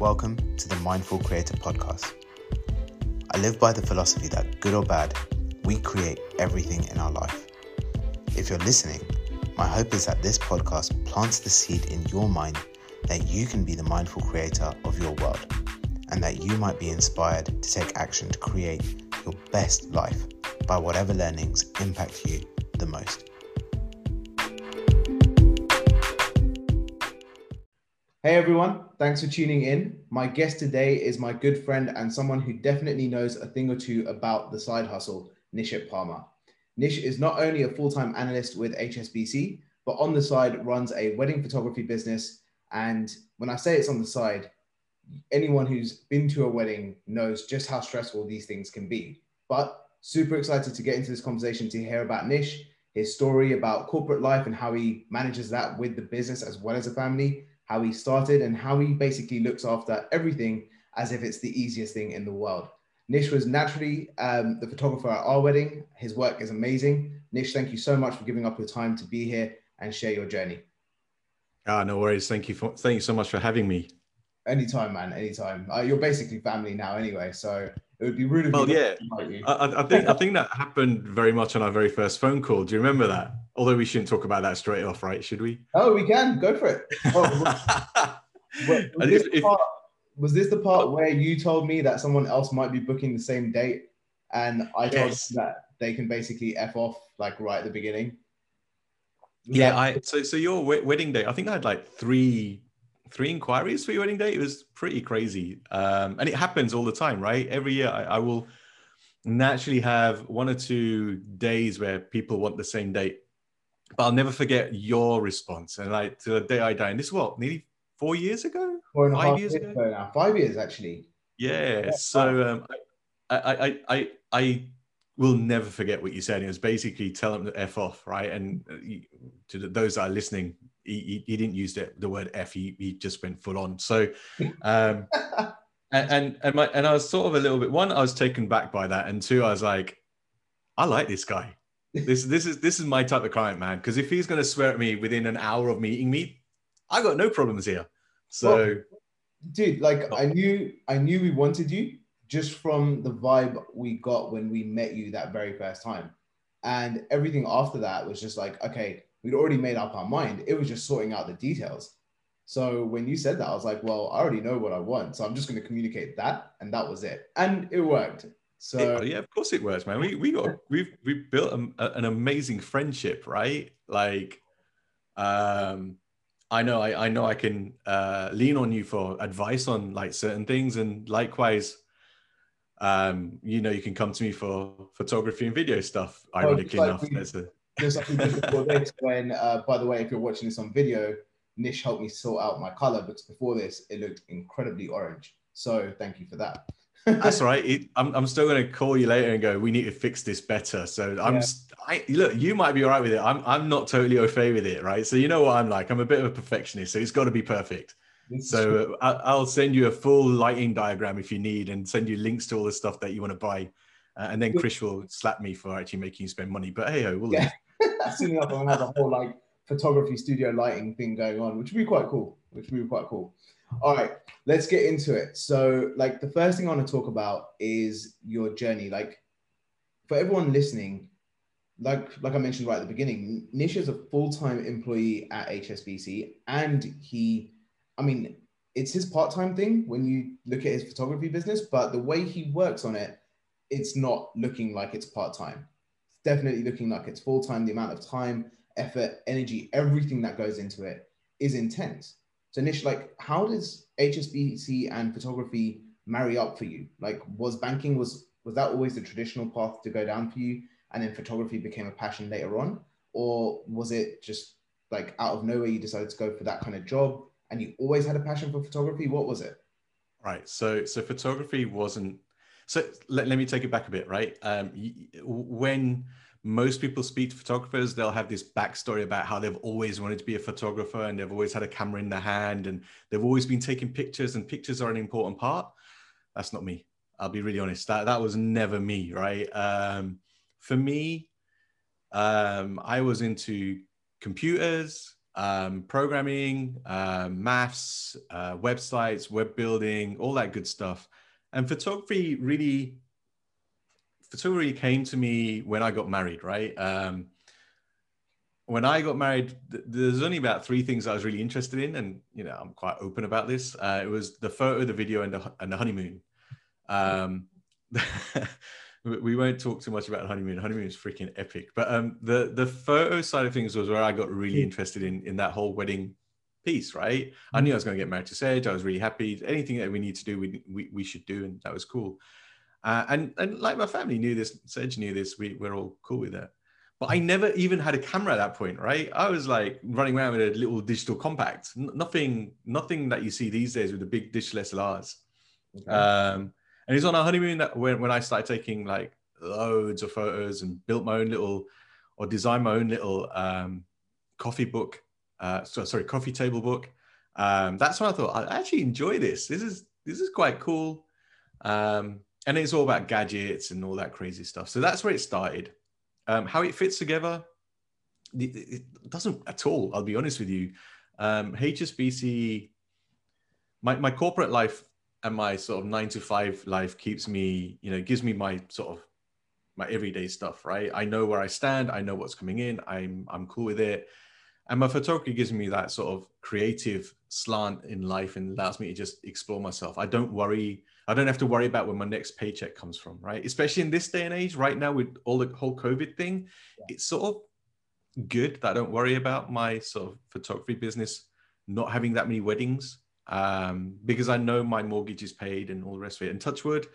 Welcome to the Mindful Creator Podcast. I live by the philosophy that, good or bad, we create everything in our life. If you're listening, my hope is that this podcast plants the seed in your mind that you can be the mindful creator of your world and that you might be inspired to take action to create your best life by whatever learnings impact you the most. Hey everyone, thanks for tuning in. My guest today is my good friend and someone who definitely knows a thing or two about the side hustle, Nishit Parmar. Nish is not only a full time analyst with HSBC, but on the side runs a wedding photography business. And when I say it's on the side, anyone who's been to a wedding knows just how stressful these things can be. But super excited to get into this conversation to hear about Nish, his story about corporate life and how he manages that with the business as well as a family how he started, and how he basically looks after everything as if it's the easiest thing in the world. Nish was naturally um, the photographer at our wedding. His work is amazing. Nish, thank you so much for giving up your time to be here and share your journey. Ah, no worries. Thank you for thank you so much for having me. Anytime, man. Anytime. Uh, you're basically family now, anyway. So it would be rude of well, yeah. I, I, think I think that happened very much on our very first phone call. Do you remember that? Although we shouldn't talk about that straight off, right? Should we? Oh, we can go for it. Oh, was, was, this if, part, was, this the part where you told me that someone else might be booking the same date, and I told yes. them that they can basically f off like right at the beginning? Was yeah, that- I so so your wedding day. I think I had like three three inquiries for your wedding day. It was pretty crazy, um, and it happens all the time, right? Every year, I, I will naturally have one or two days where people want the same date but I'll never forget your response. And like to the day I die, and this is what, nearly four years ago? Four and five years, years ago? now. Five years actually. Yeah. yeah so um, I, I, I, I will never forget what you said. It was basically tell them to F off, right? And uh, to those that are listening, he, he, he didn't use the, the word F, he, he just went full on. So, um, and, and, and, my, and I was sort of a little bit, one, I was taken back by that. And two, I was like, I like this guy this this is this is my type of client, man. Because if he's going to swear at me within an hour of meeting me, I got no problems here. So, well, dude, like oh. I knew I knew we wanted you just from the vibe we got when we met you that very first time, and everything after that was just like, okay, we'd already made up our mind. It was just sorting out the details. So when you said that, I was like, well, I already know what I want, so I'm just going to communicate that, and that was it, and it worked. So yeah, of course it works, man. We we got we've we built a, an amazing friendship, right? Like, um, I know I I know I can uh, lean on you for advice on like certain things, and likewise, um, you know, you can come to me for photography and video stuff. Oh, ironically like enough, we, there's a before this. When uh, by the way, if you're watching this on video, Nish helped me sort out my color because before this it looked incredibly orange. So thank you for that. That's right. It, I'm, I'm still going to call you later and go, we need to fix this better. So I'm, yeah. I, look, you might be all right with it. I'm, I'm not totally au fait with it, right? So you know what I'm like. I'm a bit of a perfectionist, so it's got to be perfect. so uh, I'll send you a full lighting diagram if you need, and send you links to all the stuff that you want to buy. Uh, and then Chris will slap me for actually making you spend money. But hey, we'll yeah. soon enough, I'm gonna have a whole like photography studio lighting thing going on, which would be quite cool. Which would be quite cool. All right, let's get into it. So, like, the first thing I want to talk about is your journey. Like, for everyone listening, like like I mentioned right at the beginning, Nish is a full time employee at HSBC, and he, I mean, it's his part time thing when you look at his photography business, but the way he works on it, it's not looking like it's part time. It's definitely looking like it's full time. The amount of time, effort, energy, everything that goes into it is intense. So Nish, like, how does HSBC and photography marry up for you? Like, was banking was was that always the traditional path to go down for you, and then photography became a passion later on, or was it just like out of nowhere you decided to go for that kind of job, and you always had a passion for photography? What was it? Right. So so photography wasn't. So let, let me take it back a bit. Right. Um, when most people speak to photographers, they'll have this backstory about how they've always wanted to be a photographer and they've always had a camera in their hand and they've always been taking pictures and pictures are an important part. That's not me. I'll be really honest. That that was never me, right? Um, for me, um, I was into computers, um, programming, uh, maths, uh, websites, web building, all that good stuff. And photography really, photography came to me when I got married, right? Um, when I got married, th- there's only about three things I was really interested in, and you know I'm quite open about this. Uh, it was the photo, the video, and the, and the honeymoon. Um, we won't talk too much about honeymoon. Honeymoon is freaking epic. But um, the the photo side of things was where I got really hmm. interested in in that whole wedding piece. Right, I knew I was going to get married to Sage. I was really happy. Anything that we need to do, we we, we should do, and that was cool. Uh, and and like my family knew this, Serge knew this. We we're all cool with that. But I never even had a camera at that point, right? I was like running around with a little digital compact, N- nothing nothing that you see these days with the big digital SLRs. Okay. Um, and it's on our honeymoon that when, when I started taking like loads of photos and built my own little or designed my own little um, coffee book, uh, so, sorry, coffee table book. Um, that's when I thought I actually enjoy this. This is this is quite cool. Um, and it's all about gadgets and all that crazy stuff. So that's where it started. Um, how it fits together, it, doesn't at all. I'll be honest with you. Um, HSBC, my, my corporate life and my sort of nine to five life keeps me, you know, gives me my sort of my everyday stuff, right? I know where I stand, I know what's coming in, I'm I'm cool with it. And my photography gives me that sort of creative slant in life and allows me to just explore myself. I don't worry, I don't have to worry about where my next paycheck comes from, right? Especially in this day and age, right now with all the whole COVID thing, yeah. it's sort of good that I don't worry about my sort of photography business not having that many weddings um, because I know my mortgage is paid and all the rest of it. And touchwood,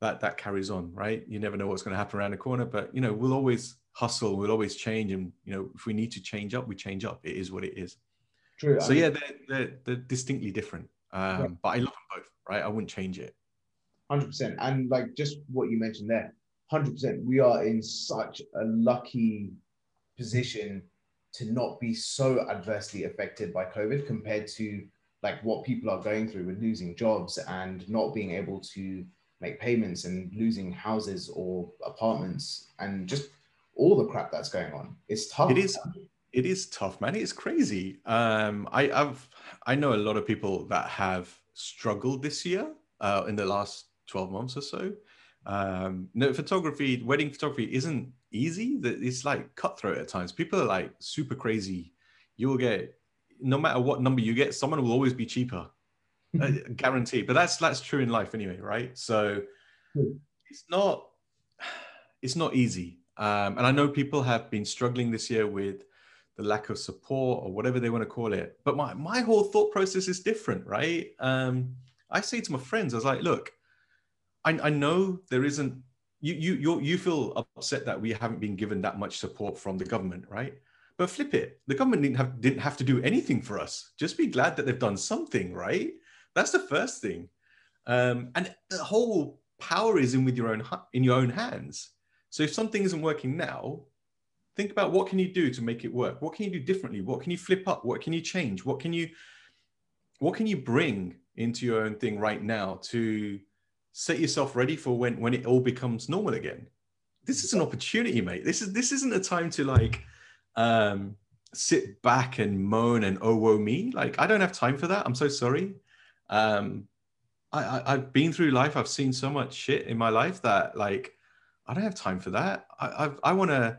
that that carries on, right? You never know what's going to happen around the corner, but you know we'll always hustle, we'll always change, and you know if we need to change up, we change up. It is what it is. True. So I mean, yeah, they're, they're, they're distinctly different, um, yeah. but I love them both, right? I wouldn't change it. Hundred percent, and like just what you mentioned there, hundred percent. We are in such a lucky position to not be so adversely affected by COVID compared to like what people are going through with losing jobs and not being able to make payments and losing houses or apartments and just all the crap that's going on. It's tough. It is. It is tough, man. It's crazy. Um, I, I've I know a lot of people that have struggled this year uh, in the last twelve months or so. Um, no, photography, wedding photography isn't easy. It's like cutthroat at times. People are like super crazy. You'll get no matter what number you get, someone will always be cheaper, uh, guaranteed. But that's that's true in life anyway, right? So hmm. it's not it's not easy. Um, and I know people have been struggling this year with the lack of support or whatever they want to call it. But my my whole thought process is different, right? Um, I say to my friends, I was like, look, I, I know there isn't you you you you feel upset that we haven't been given that much support from the government, right? But flip it, the government didn't have didn't have to do anything for us. Just be glad that they've done something, right? That's the first thing. Um, and the whole power is in with your own in your own hands. So if something isn't working now, think about what can you do to make it work. What can you do differently? What can you flip up? What can you change? What can you what can you bring into your own thing right now to set yourself ready for when when it all becomes normal again? This is an opportunity, mate. This is this isn't a time to like um, sit back and moan and oh woe me. Like I don't have time for that. I'm so sorry. Um, I, I have been through life. I've seen so much shit in my life that like I don't have time for that. I I've, i want to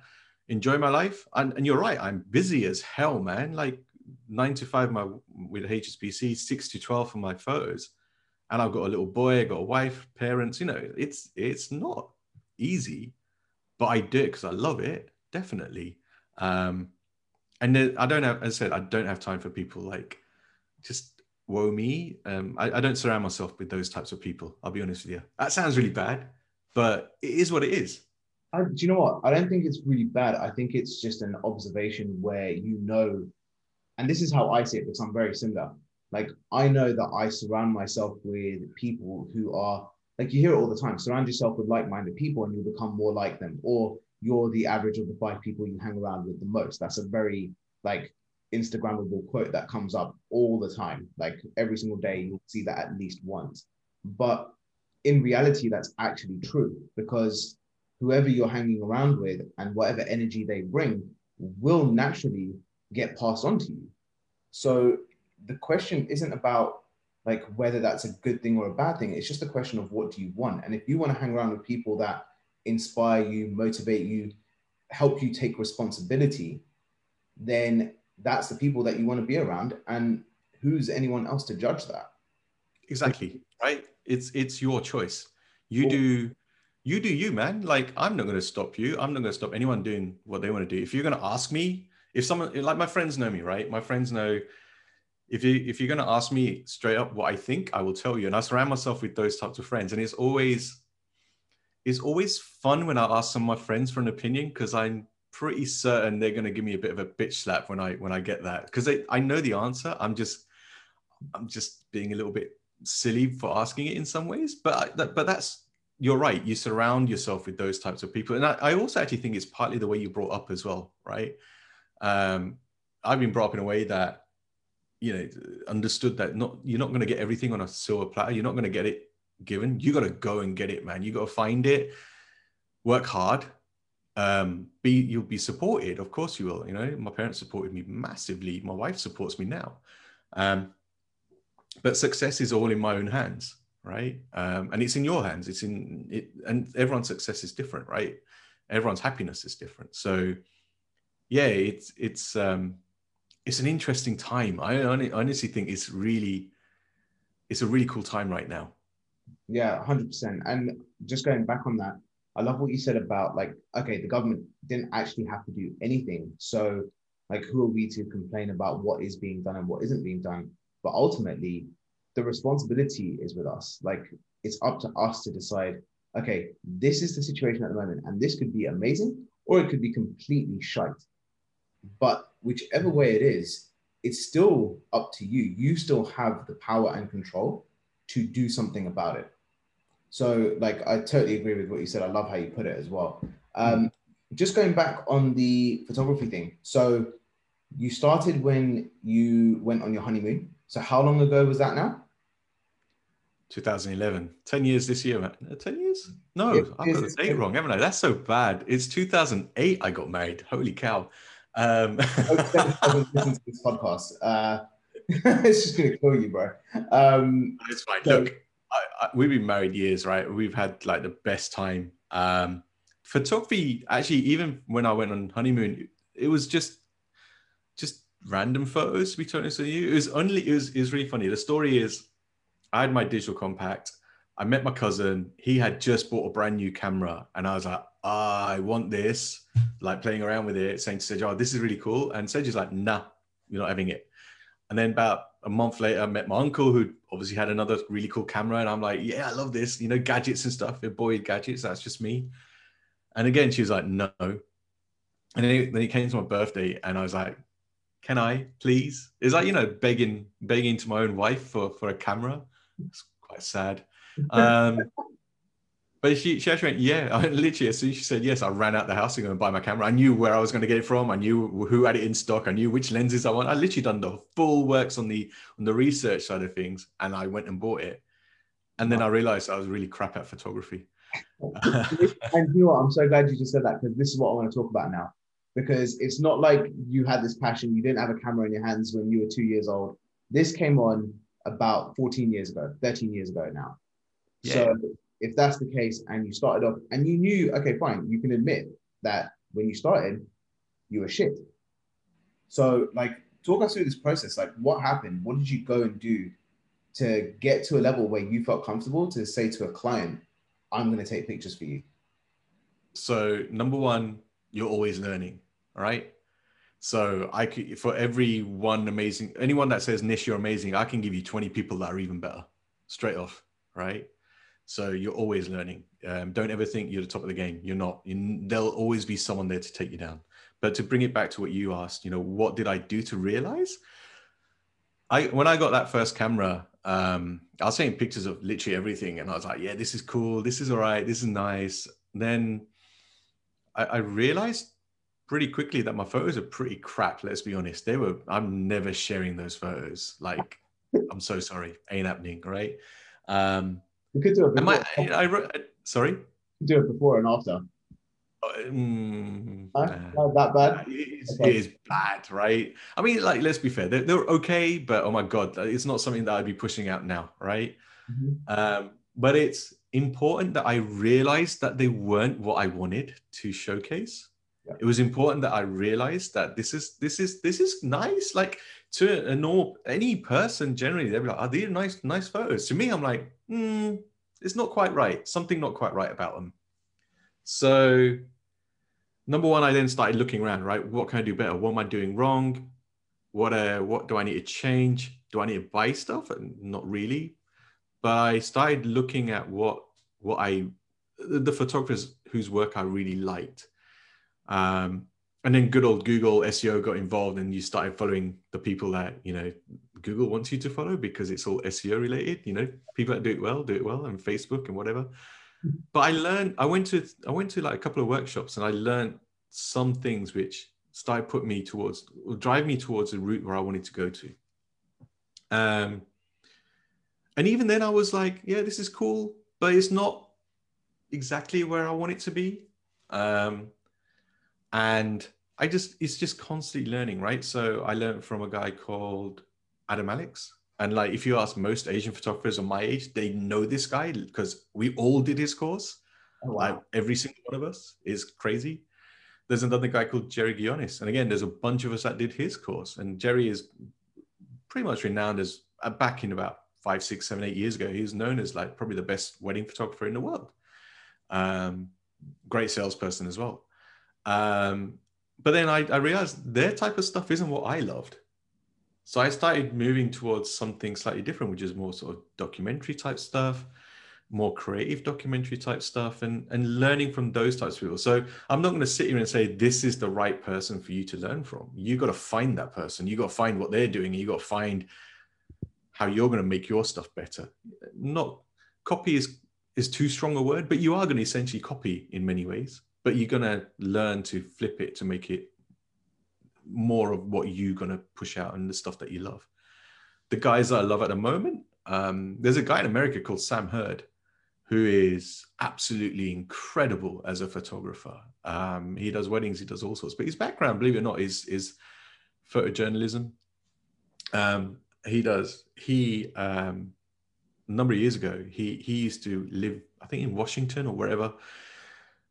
enjoy my life. And, and you're right. I'm busy as hell, man. Like nine to five my with HSBC, six to twelve for my photos, and I've got a little boy. I got a wife, parents. You know, it's it's not easy, but I do it because I love it. Definitely. Um, and then I don't have, as I said, I don't have time for people like just woe me. Um, I, I, don't surround myself with those types of people. I'll be honest with you. That sounds really bad, but it is what it is. I, do you know what? I don't think it's really bad. I think it's just an observation where you know, and this is how I see it because I'm very similar. Like I know that I surround myself with people who are like you hear it all the time. Surround yourself with like-minded people, and you become more like them. Or you're the average of the five people you hang around with the most. That's a very like Instagrammable quote that comes up all the time. Like every single day, you'll see that at least once. But in reality, that's actually true because whoever you're hanging around with and whatever energy they bring will naturally get passed on to you. So the question isn't about like whether that's a good thing or a bad thing. It's just a question of what do you want. And if you want to hang around with people that inspire you, motivate you, help you take responsibility, then that's the people that you want to be around. And who's anyone else to judge that? Exactly. Right. It's it's your choice. You do you do you, man. Like I'm not going to stop you. I'm not going to stop anyone doing what they want to do. If you're going to ask me, if someone like my friends know me, right? My friends know if you if you're going to ask me straight up what I think, I will tell you. And I surround myself with those types of friends. And it's always it's always fun when I ask some of my friends for an opinion because I'm pretty certain they're going to give me a bit of a bitch slap when I when I get that because I know the answer. I'm just I'm just being a little bit silly for asking it in some ways. But I, but that's you're right. You surround yourself with those types of people, and I, I also actually think it's partly the way you brought up as well, right? Um, I've been brought up in a way that you know understood that not you're not going to get everything on a silver platter. You're not going to get it given. You got to go and get it, man. You got to find it, work hard. Um, be you'll be supported. Of course you will. You know, my parents supported me massively. My wife supports me now. Um, but success is all in my own hands right? Um, and it's in your hands it's in it and everyone's success is different right? Everyone's happiness is different. So yeah it's it's um it's an interesting time. I honestly think it's really it's a really cool time right now. Yeah 100% and just going back on that i love what you said about like okay the government didn't actually have to do anything. So like who are we to complain about what is being done and what isn't being done? But ultimately, the responsibility is with us. Like it's up to us to decide, okay, this is the situation at the moment, and this could be amazing or it could be completely shite. But whichever way it is, it's still up to you. You still have the power and control to do something about it. So, like, I totally agree with what you said. I love how you put it as well. Um, just going back on the photography thing. So, you started when you went on your honeymoon. So how long ago was that now? 2011. 10 years this year, man. Uh, 10 years? No, it, I've got the date wrong, haven't I? That's so bad. It's 2008 I got married. Holy cow. Um, listen to this podcast. Uh, it's just going to kill you, bro. Um, it's fine. So, Look, I, I, we've been married years, right? We've had like the best time. Um, photography, actually, even when I went on honeymoon, it was just just random photos to be honest with you. It was only it was, it was really funny. The story is I had my digital compact. I met my cousin. He had just bought a brand new camera, and I was like, ah, I want this. Like playing around with it, saying to Sedge, "Oh, this is really cool." And Sedge is like, "Nah, you're not having it." And then about a month later, I met my uncle, who obviously had another really cool camera, and I'm like, "Yeah, I love this. You know, gadgets and stuff. Your boy, gadgets. That's just me." And again, she was like, "No." And then it, then it came to my birthday, and I was like, can I please? Is that you know begging begging to my own wife for for a camera? It's quite sad. Um, but she she actually went, yeah. I literally as soon as she said yes, I ran out the house to go and buy my camera. I knew where I was going to get it from. I knew who had it in stock. I knew which lenses I want. I literally done the full works on the on the research side of things, and I went and bought it. And then I realized I was really crap at photography. and you know what? I'm so glad you just said that because this is what I want to talk about now because it's not like you had this passion, you didn't have a camera in your hands when you were two years old. This came on about 14 years ago, 13 years ago now. Yeah. So if that's the case and you started off and you knew, okay, fine, you can admit that when you started, you were shit. So like talk us through this process. Like what happened? What did you go and do to get to a level where you felt comfortable to say to a client, I'm going to take pictures for you? So number one, you're always learning right? So I could for every one amazing anyone that says Nish, you're amazing, I can give you 20 people that are even better, straight off, right? So you're always learning. Um, don't ever think you're the top of the game. You're not. You, there'll always be someone there to take you down. But to bring it back to what you asked, you know, what did I do to realize? I when I got that first camera, um, I was taking pictures of literally everything, and I was like, yeah, this is cool. This is all right. This is nice. then I, I realized pretty quickly that my photos are pretty crap. Let's be honest. They were. I'm never sharing those photos. Like, I'm so sorry. Ain't happening. Right. Um, we could do it. Before. I, I, I, sorry. Do it before and after. Mm, Huh? Not that bad. It's, Okay. it is bad, right? I mean, like, let's be fair, they're, they're okay, but oh my god, it's not something that I'd be pushing out now, right? Mhm. Um, but it's important that I realized that they weren't what I wanted to showcase. Yeah. It was important that I realized that this is this is this is nice. Like to a normal any person generally, they'd be like, "Are these nice nice photos?" To me, I'm like, hmm, it's not quite right. Something not quite right about them. So, number one, I then started looking around. Right, what can I do better? What am I doing wrong? What uh, what do I need to change? Do I need to buy stuff? Not really but I started looking at what what I the photographers whose work I really liked. Um, and then good old Google SEO got involved, and you started following the people that you know Google wants you to follow because it's all SEO related. You know, people that do it well do it well, and Facebook and whatever. But I learned. I went to I went to like a couple of workshops, and I learned some things which started put me towards or drive me towards a route where I wanted to go to. Um, and even then, I was like, yeah, this is cool, but it's not exactly where I want it to be. Um, and I just, it's just constantly learning, right? So I learned from a guy called Adam Alex. And like, if you ask most Asian photographers of my age, they know this guy because we all did his course. Oh, Like wow. every single one of us is crazy. There's another guy called Jerry Ghionis. And again, there's a bunch of us that did his course. And Jerry is pretty much renowned as uh, back in about five, six, seven, eight years ago. He was known as like probably the best wedding photographer in the world. Um, great salesperson as well. Um, but then I, I realized their type of stuff isn't what I loved. So I started moving towards something slightly different, which is more sort of documentary type stuff, more creative documentary type stuff, and, and learning from those types of people. So I'm not going to sit here and say this is the right person for you to learn from. You got to find that person. You got to find what they're doing. You got to find how you're going to make your stuff better. Not copy is is too strong a word, but you are going to essentially copy in many ways. But you're going to learn to flip it to make it more of what you're going to push out and the stuff that you love. The guys I love at the moment, um, there's a guy in America called Sam Hurd, who is absolutely incredible as a photographer. Um, he does weddings, he does all sorts, but his background, believe it or not, is is photojournalism. Um, he does. He um, a number of years ago, he he used to live, I think, in Washington or wherever,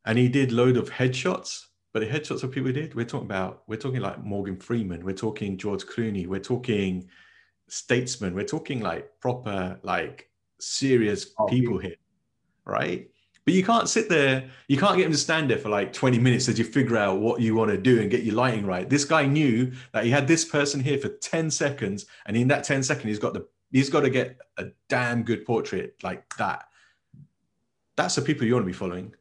and he did load of headshots. But the headshots of people he did, we're talking about, we're talking like Morgan Freeman, we're talking George Clooney, we're talking statesmen, we're talking like proper, like serious Oh, people here, right? But you can't sit there, you can't get him to stand there for like 20 minutes as you figure out what you want to do and get your lighting right. This guy knew that he had this person here for 10 seconds, and in that 10 seconds, he's got the he's got to get a damn good portrait like that. That's the people you want to be following,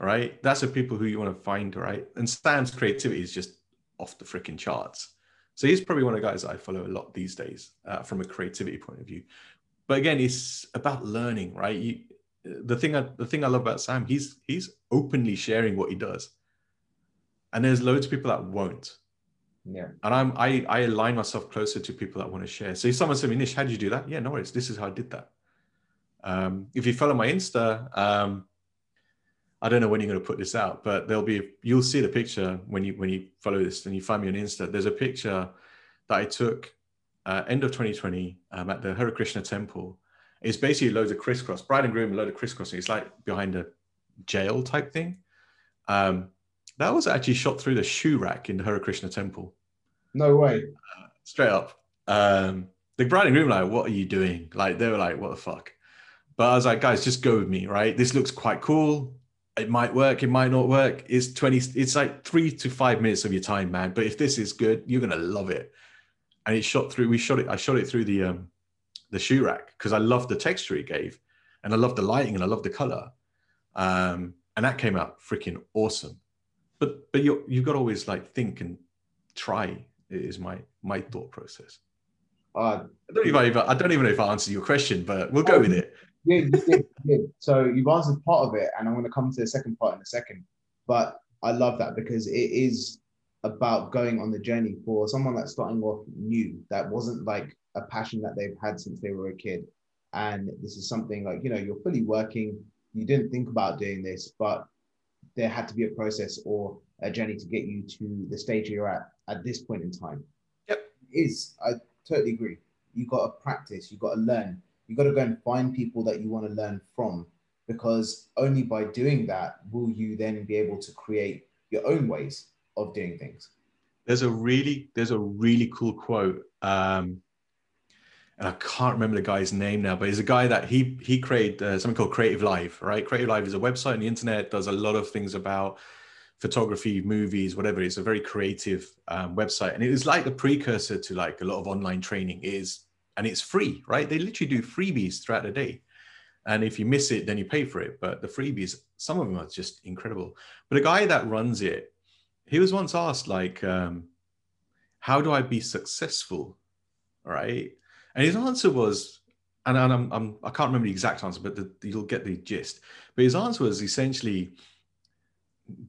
right? That's the people who you want to find, right? And Sam's creativity is just off the freaking charts. So he's probably one of the guys that I follow a lot these days uh, from a creativity point of view. But again, it's about learning, right? You, the thing I, the thing I love about Sam, he's he's openly sharing what he does, and there's loads of people that won't. Yeah. And I'm I I align myself closer to people that want to share. So if someone said to me, Nish, how did you do that? Yeah, no worries. This is how I did that. Um, if you follow my Insta, um, I don't know when you're going to put this out, but there'll be you'll see the picture when you when you follow this and you find me on Insta. There's a picture that I took uh, end of 2020 um, at the Hare Krishna temple. It's basically loads of crisscross, bride and groom, a load of crisscrossing. It's like behind a jail type thing. Um, that was actually shot through the shoe rack in the Hare Krishna temple No way. straight up. Um, the bride and groom were like, what are you doing? Like they were like, what the fuck? But I was like, guys, just go with me, right? This looks quite cool. It might work, it might not work. It's 20, it's like three to five minutes of your time, man. But if this is good, you're gonna love it. And it shot through, we shot it, I shot it through the um the shoe rack because I loved the texture it gave and I loved the lighting and I loved the color. Um, and that came out freaking awesome. But but you you've got to always like think and try is my my thought process. Uh, I don't even I don't even know if I answered your question, but we'll go with it. Yeah, you did, you did. So you've answered part of it, and I'm going to come to the second part in a second. But I love that because it is about going on the journey for someone that's starting off new, that wasn't like a passion that they've had since they were a kid. And this is something like, you know, you're fully working, you didn't think about doing this, but there had to be a process or a journey to get you to the stage you're at at this point in time. Yep. Is I totally agree. You got to practice. You got to learn. You got to go and find people that you want to learn from, because only by doing that will you then be able to create your own ways of doing things. There's a really there's a really cool quote. Um, and I can't remember the guy's name now, but he's a guy that he he created uh, something called Creative Live, right? Creative Live is a website on the internet, does a lot of things about photography, movies, whatever. It's a very creative um, website, and it is like the precursor to like a lot of online training is, and it's free, right? They literally do freebies throughout the day, and if you miss it, then you pay for it. But the freebies, some of them are just incredible. But a guy that runs it, he was once asked like, um, "How do I be successful?" Right and his answer was, and, and I'm, I'm, I can't remember the exact answer, but the, you'll get the gist. But his answer was essentially,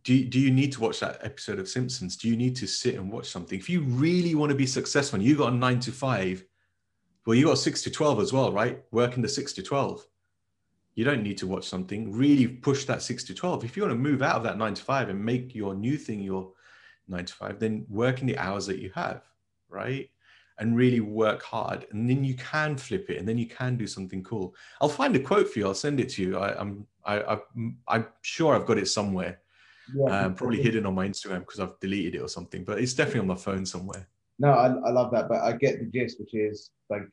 do, do you need to watch that episode of Simpsons? Do you need to sit and watch something? If you really want to be successful, and you got a nine to five, well, you got six to 12 as well, right? Working the six to 12. You don't need to watch something. Really push that six to 12. If you want to move out of that nine to five and make your new thing your nine to five, then work in the hours that you have, right? and really work hard and then you can flip it and then you can do something cool i'll find a quote for you i'll send it to you I, i'm I, i'm sure i've got it somewhere yeah, um, probably hidden on my instagram because i've deleted it or something but it's definitely on my phone somewhere no I, I love that but i get the gist which is like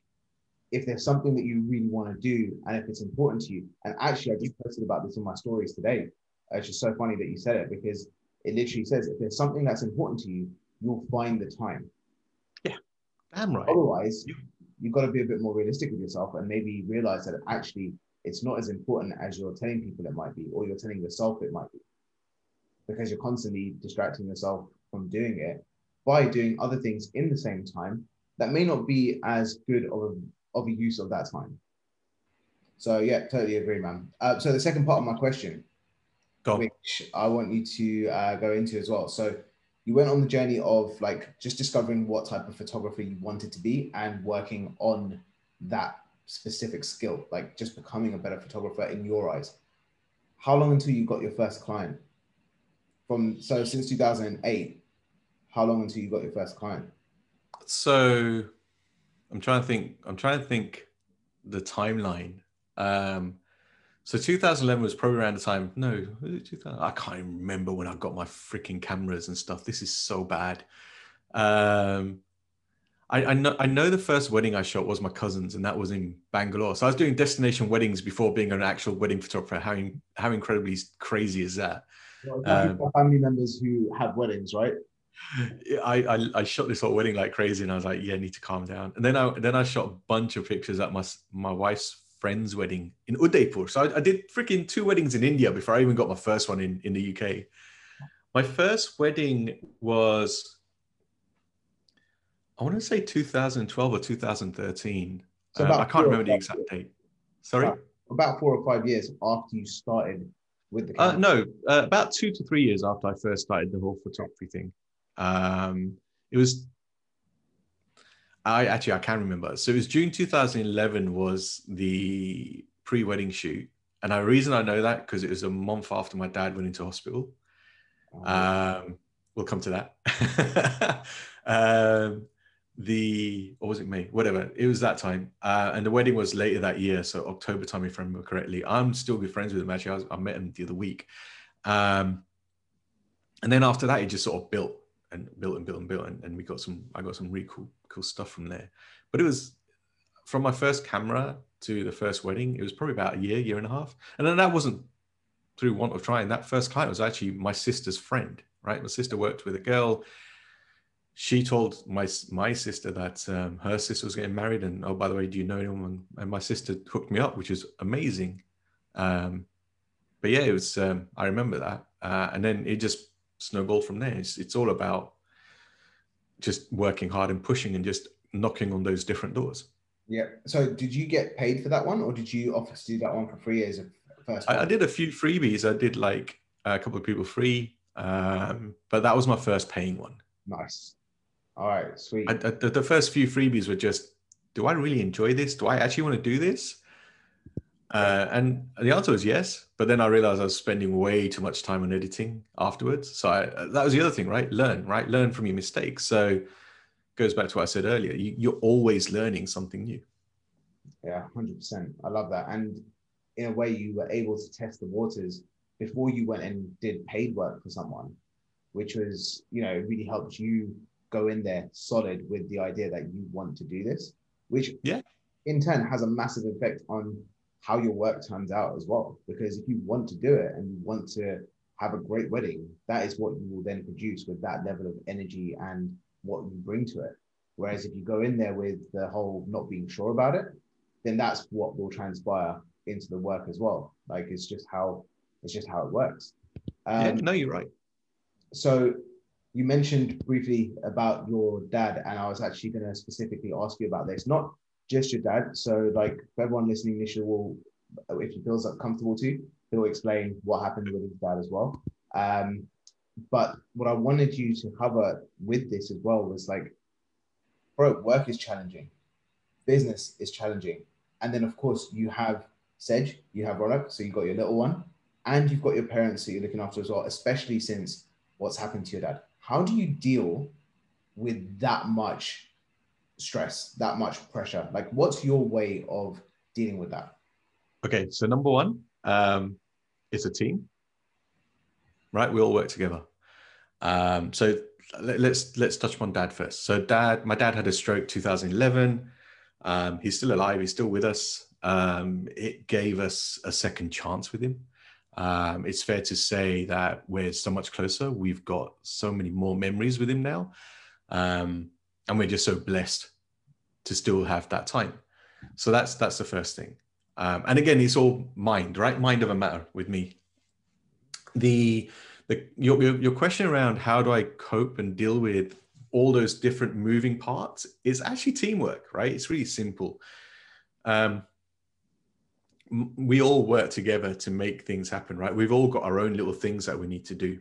if there's something that you really want to do and if it's important to you. And actually i just posted about this in my stories today. Uh, it's just so funny that you said it because it literally says if there's something that's important to you you'll find the time. Yeah, Damn right. Otherwise, you, you've got to be a bit more realistic with yourself and maybe realize that actually it's not as important as you're telling people it might be, or you're telling yourself it might be, because you're constantly distracting yourself from doing it by doing other things in the same time that may not be as good of a, of a use of that time. So yeah, totally agree, man. Uh, so the second part of my question, Go. which I want you to uh, go into as well. So you went on the journey of like just discovering what type of photographer you wanted to be and working on that specific skill, like just becoming a better photographer in your eyes. How long until you got your first client? From so since 2008, how long until you got your first client? So I'm trying to think, I'm trying to think the timeline. Um, so 2011 was probably around the time. No, I can't even remember when I got my freaking cameras and stuff. This is so bad. Um, I, I, know I know the first wedding I shot was my cousin's, and that was in Bangalore. So I was doing destination weddings before being an actual wedding photographer. How how incredibly crazy is that? Well, um, family members who have weddings, right? I, I, I shot this whole wedding like crazy, and I was like, yeah, I need to calm down. And then I then I shot a bunch of pictures at my my wife's friend's wedding in Udaipur. So I, I did freaking two weddings in India before I even got my first one in, in the UK. My first wedding was, I want to say 2012 or 2013. So uh, I can't remember the exact date. Sorry? About, about, four or five years after you started with the uh, no, uh, about two to three years after I first started the whole photography thing. Um, it was I actually I can remember. So it was June 2011 was the pre-wedding shoot, and the reason I know that because it was a month after my dad went into hospital. Oh. Um, we'll come to that. um, the or was it May? Whatever. It was that time, uh, and the wedding was later that year, so October time, if I remember correctly. I'm still good friends with him. Actually, I, was, I met him the other week, um, and then after that, he just sort of built and built and built and built, and, and we got some. I got some really cool cool stuff from there. But it was from my first camera to the first wedding, it was probably about a year, year and a half. And then that wasn't through want of trying. That first client was actually my sister's friend, right? My sister worked with a girl. She told my my sister that um, her sister was getting married, and oh, by the way, do you know anyone? And, my sister hooked me up, which was amazing. Um, but yeah, it was. Um, I remember that, uh, and then it just snowballed from there. It's, it's all about just working hard and pushing and just knocking on those different doors. Yeah. So did you get paid for that one or did you offer to do that one for free as a first I, I, did a few freebies. I did like a couple of people free, um, but that was my first paying one. Nice. All right, sweet. I, the, the first few freebies were just, do I really enjoy this? Do I actually want to do this? Uh, and the answer was yes, but then I realized I was spending way too much time on editing afterwards. So I, that was the other thing, right? Learn, right? Learn from your mistakes. So goes back to what I said earlier. You, you're always learning something new. Yeah, hundred percent. I love that. And in a way, you were able to test the waters before you went and did paid work for someone, which was, you know, it really helped you go in there solid with the idea that you want to do this, which yeah, in turn has a massive effect on how your work turns out as well. Because if you want to do it and you want to have a great wedding, that is what you will then produce with that level of energy and what you bring to it. Whereas if you go in there with the whole not being sure about it, then that's what will transpire into the work as well. Like it's just how it's just how it works. Um, yeah, no, you're right. So you mentioned briefly about your dad, and I was actually going to specifically ask you about this. Not just your dad. So, like everyone listening, Nisha will, if he feels comfortable to, he'll explain what happened with his dad as well. Um, but what I wanted you to cover with this as well was like, bro, work is challenging, business is challenging, and then of course you have Sedge, you have Ronak, so you got your little one, and you've got your parents that you're looking after as well, especially since what's happened to your dad. How do you deal with that much stress, that much pressure? Like, what's your way of dealing with that? Okay, so number one, um, it's a team, right? We all work together. Um, so let, us let's touch on dad first. So dad, my dad had a stroke 2011. Um, he's still alive. He's still with us. Um, it gave us a second chance with him. Um, it's fair to say that we're so much closer. We've got so many more memories with him now. Um, and we're just so blessed to still have that time. So that's that's the first thing. Um, and again, it's all mind, right? Mind of a matter with me. The the your, your, question around how do I cope and deal with all those different moving parts is actually teamwork, right? It's really simple. Um, we all work together to make things happen, right? We've all got our own little things that we need to do,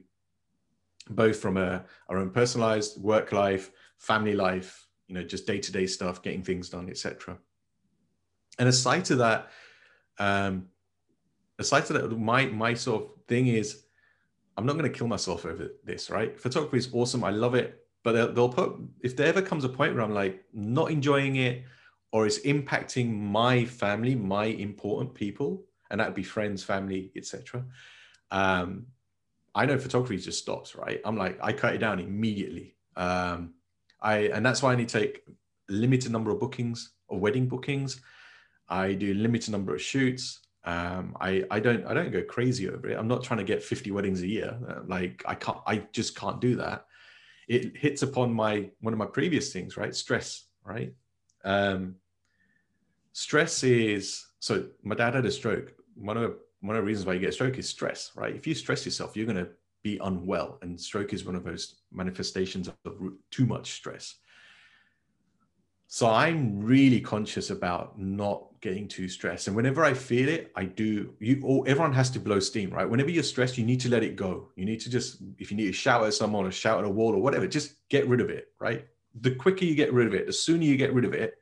both from a, our own personalized work life, family life, you know, just day to day stuff, getting things done, etc. And aside to that, um, aside to that, my my sort of thing is, I'm not going to kill myself over this, right? Photography is awesome, I love it, but they'll, they'll put if there ever comes a point where I'm like not enjoying it or it's impacting my family, my important people, and that'd be friends, family, etc. Um, I know photography just stops, right? I'm like, I cut it down immediately. Um, I and that's why I to take limited number of bookings or wedding bookings. I do limited number of shoots. Um, I I don't I don't go crazy over it. I'm not trying to get 50 weddings a year. Uh, like I can't I just can't do that. It hits upon my one of my previous things, right? Stress, right? Um, stress is so my dad had a stroke. One of one of the reasons why you get a stroke is stress, right? If you stress yourself, you're to be unwell, and stroke is one of those manifestations of too much stress. So I'm really conscious about not getting too stressed. And whenever I feel it, I do. You, all, everyone has to blow steam, right? Whenever you're stressed, you need to let it go. You need to just, if you need to shout at someone or shout at a wall or whatever, just get rid of it, right? The quicker you get rid of it, the sooner you get rid of it,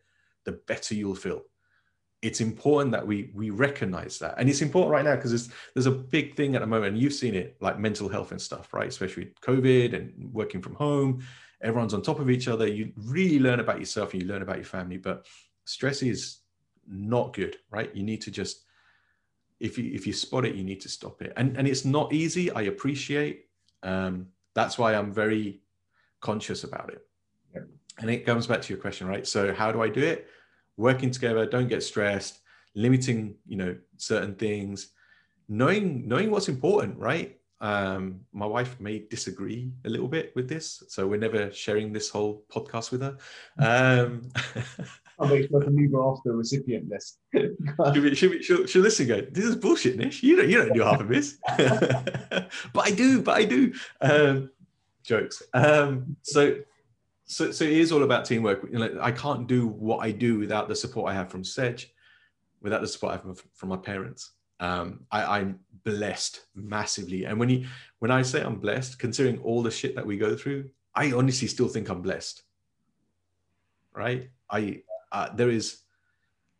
the better you'll feel it's important that we we recognize that. And it's important right now because there's there's a big thing at the moment and you've seen it like mental health and stuff right? Especially covid and working from home. Everyone's on top of each other. You really learn about yourself and you learn about your family but stress is not good right? You need to just if you if you spot it you need to stop it. And and it's not easy. I appreciate um that's why i'm very conscious about it. Yeah. and it comes back to your question right? So how do i do it working together, don't get stressed, limiting, you know, certain things, knowing knowing what's important, right? Um, my wife may disagree a little bit with this, so we're never sharing this whole podcast with her. Um, I'll make sure to leave her off the recipient list. should, we, should, we, she'll, she'll listen go, this is bullshit, Nish. You don't, you don't do half of this. but I do, but I do. Um, jokes. Um, so so, so it is all about teamwork. You know, I can't do what I do without the support I have from Sedge, without the support I have from my parents. Um, I, I'm blessed massively, and when you when I say I'm blessed, considering all the shit that we go through, I honestly still think I'm blessed. Right? I uh, there is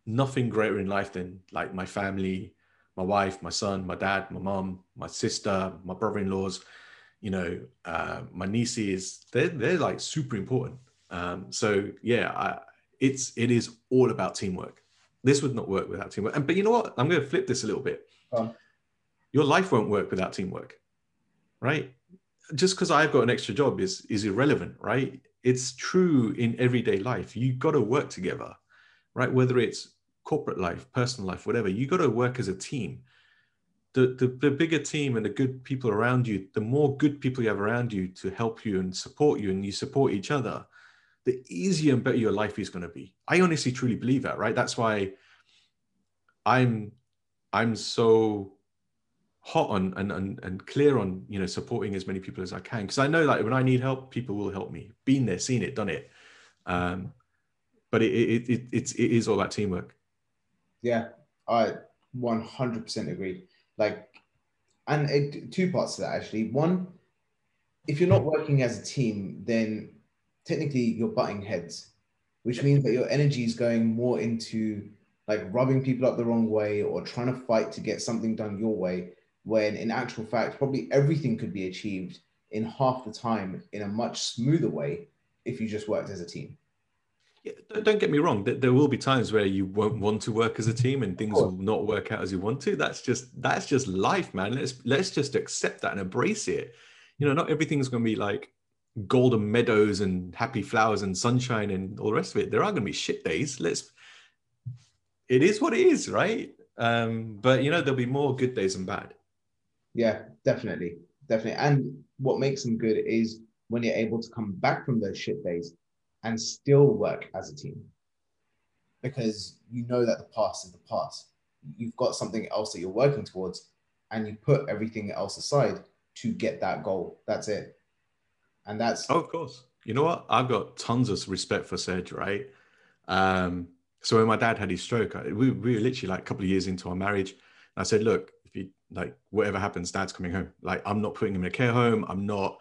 nothing greater in life than like my family, my wife, my son, my dad, my mom, my sister, my brother-in-laws, you know, uh, my nieces. They're they're like super important. Um, so yeah, I, it's it is all about teamwork. This would not work without teamwork. And but you know what? I'm going to flip this a little bit. Um, Your life won't work without teamwork, right? Just because I've got an extra job is is irrelevant, right? It's true in everyday life. You got to work together, right? Whether it's corporate life, personal life, whatever, you got to work as a team. The, the, the bigger team and the good people around you, the more good people you have around you to help you and support you, and you support each other, the easier and better your life is going to be. I honestly truly believe that, right? That's why I'm I'm so hot on and, and, and clear on you know supporting as many people as I can because I know like when I need help, people will help me. Been there, seen it, done it. Um, but it, it, it it's it is all about teamwork. Yeah, I 100% agree. Like, and it, two parts to that actually. One, if you're not working as a team, then technically you're butting heads, which means that your energy is going more into like rubbing people up the wrong way or trying to fight to get something done your way. When in actual fact, probably everything could be achieved in half the time in a much smoother way if you just worked as a team. Yeah, don't get me wrong. There will be times where you won't want to work as a team and things will not work out as you want to. That's just that's just life, man. Let's let's just accept that and embrace it. You know, not everything's going to be like golden meadows and happy flowers and sunshine and all the rest of it. There are going to be shit days. Let's. It is what it is, right? Um, but you know, there'll be more good days than bad. Yeah, definitely, definitely. And what makes them good is when you're able to come back from those shit days and still work as a team, because you know that the past is the past. You've got something else that you're working towards, and you put everything else aside to get that goal. That's it and that's oh, of course. You know what? I've got tons of respect for Sedge, right? Um, so when my dad had his stroke, I, we, we were literally like a couple of years into our marriage. And I said, look, if you like whatever happens, dad's coming home. Like I'm not putting him in a care home. I'm not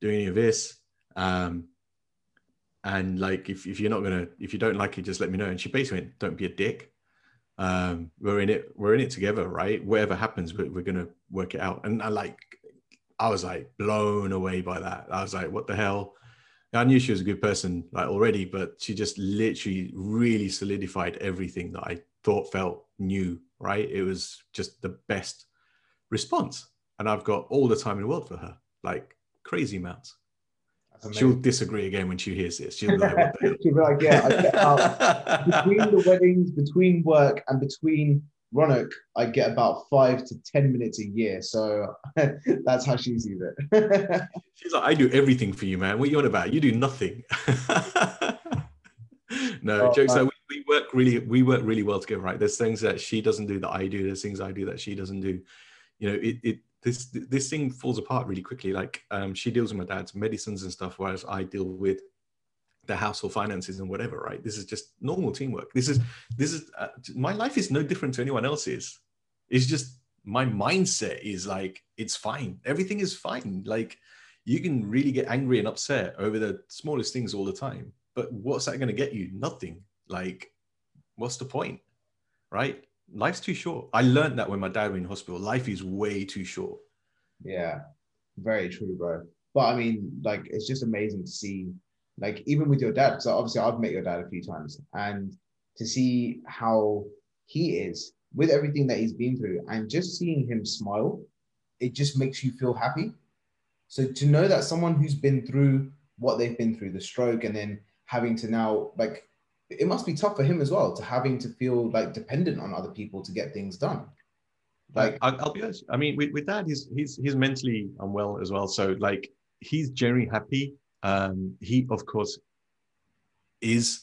doing any of this. Um, and like if, if you're not gonna if you don't like it, just let me know. And she basically went, don't be a dick. Um, we're in it, we're in it together, right? Whatever happens, we're, we're gonna work it out. And I like I was like blown away by that. I was like, what the hell? I knew she was a good person like already, but she just literally really solidified everything that I thought felt new, right? It was just the best response. And I've got all the time in the world for her, like crazy amounts. She'll disagree again when she hears this. She'll be like, She'll be like yeah, I get out between the weddings, between work, and between Ronak, I get about five to 10 minutes a year. So that's how she sees it. She's like, I do everything for you, man. What are you on about? You do nothing. no, oh, jokes uh, we, we, work really, we work really well together, right? There's things that she doesn't do that I do. There's things I do that she doesn't do. You know, it, it this this thing falls apart really quickly. Like um, she deals with my dad's medicines and stuff, whereas I deal with the household finances and whatever right? This is just normal teamwork. This is this is uh, my life is no different to anyone else's. It's just my mindset is like it's fine. Everything is fine. Like you can really get angry and upset over the smallest things all the time but what's that going to get you? Nothing. Like what's the point right life's too short. I learned that when my dad was in hospital. Life is way too short. Yeah. Very true bro. But i mean like it's just amazing to see like even with your dad, because obviously I've met your dad a few times, and to see how he is with everything that he's been through, and just seeing him smile, it just makes you feel happy. So to know that someone who's been through what they've been through, the stroke, and then having to now like it must be tough for him as well to having to feel like dependent on other people to get things done. Like I'll, I'll be honest. I mean, with, with dad, he's he's he's mentally unwell as well. So like he's generally happy um, he, of course, is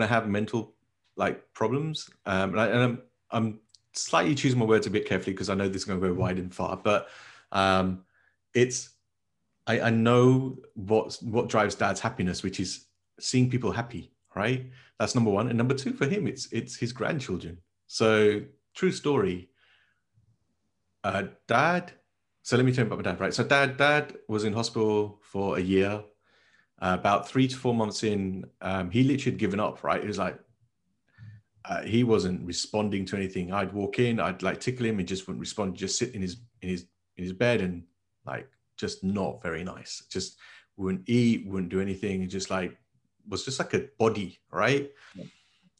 to have mental like problems. Um, and, I, am I'm slightly choosing my words a bit carefully because I know this is to go wide and far. But um, it's I, I know what what drives Dad's happiness, which is seeing people happy. Right, that's number one. And number two for him, it's it's his grandchildren. So true story. Uh, dad. So let me tell you about my dad. Right. So dad dad was in hospital for a year uh, about three to four months in, um, he literally had given up, right? He was like, uh, he wasn't responding to anything. I'd walk in, I'd like tickle him, he just wouldn't respond. Just sit in his in his in his bed and like just not very nice. Just wouldn't eat, wouldn't do anything. Just like was just like a body, right? Yeah.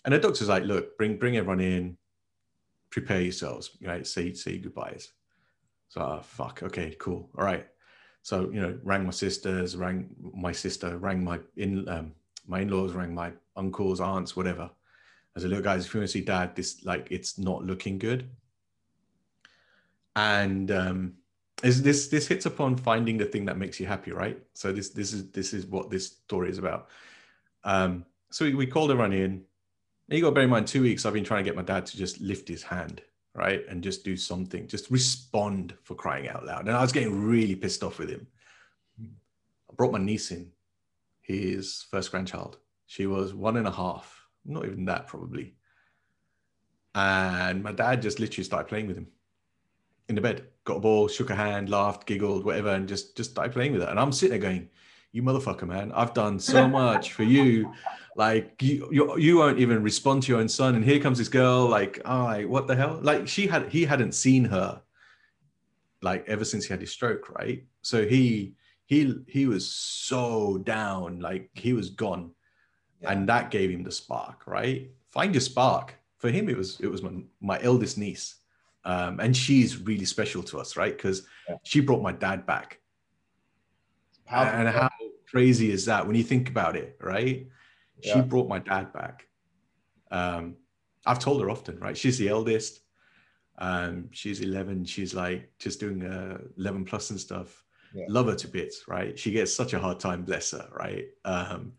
And the doctor's like, look, bring bring everyone in, prepare yourselves, right? Say say goodbyes. So uh, fuck, okay, cool, all right. So you know, rang my sisters, rang my sister, rang my in um, my in-laws, rang my uncles, aunts, whatever. I said, look, guys, if you want to see dad, this like it's not looking good. And um, is this this hits upon finding the thing that makes you happy, right? So this this is this is what this story is about. Um, so we, we called everyone in. You got to bear in mind, two weeks I've been trying to get my dad to just lift his hand, right, and just do something, just respond for crying out loud. And I was getting really pissed off with him. I brought my niece in, his first grandchild. She was one and a half not even that probably. And my dad just literally started playing with him in the bed. Got a ball, shook a hand, laughed, giggled, whatever, and just just started playing with it. And I'm sitting there going, "You motherfucker, man! I've done so much for you. Like you, you, you won't even respond to your own son. And here comes this girl. Like, oh, like, what the hell? Like she had, he hadn't seen her, like ever since he had his stroke, right? So he he he was so down, like he was gone yeah. and that gave him the spark right find your spark for him it was it was my, my eldest niece um, and she's really special to us right because yeah. she brought my dad back and how crazy is that when you think about it right yeah. she brought my dad back um, i've told her often right she's the eldest um, she's 11 she's like just doing uh, 11 plus and stuff yeah. love her to bits right she gets such a hard time bless her right um,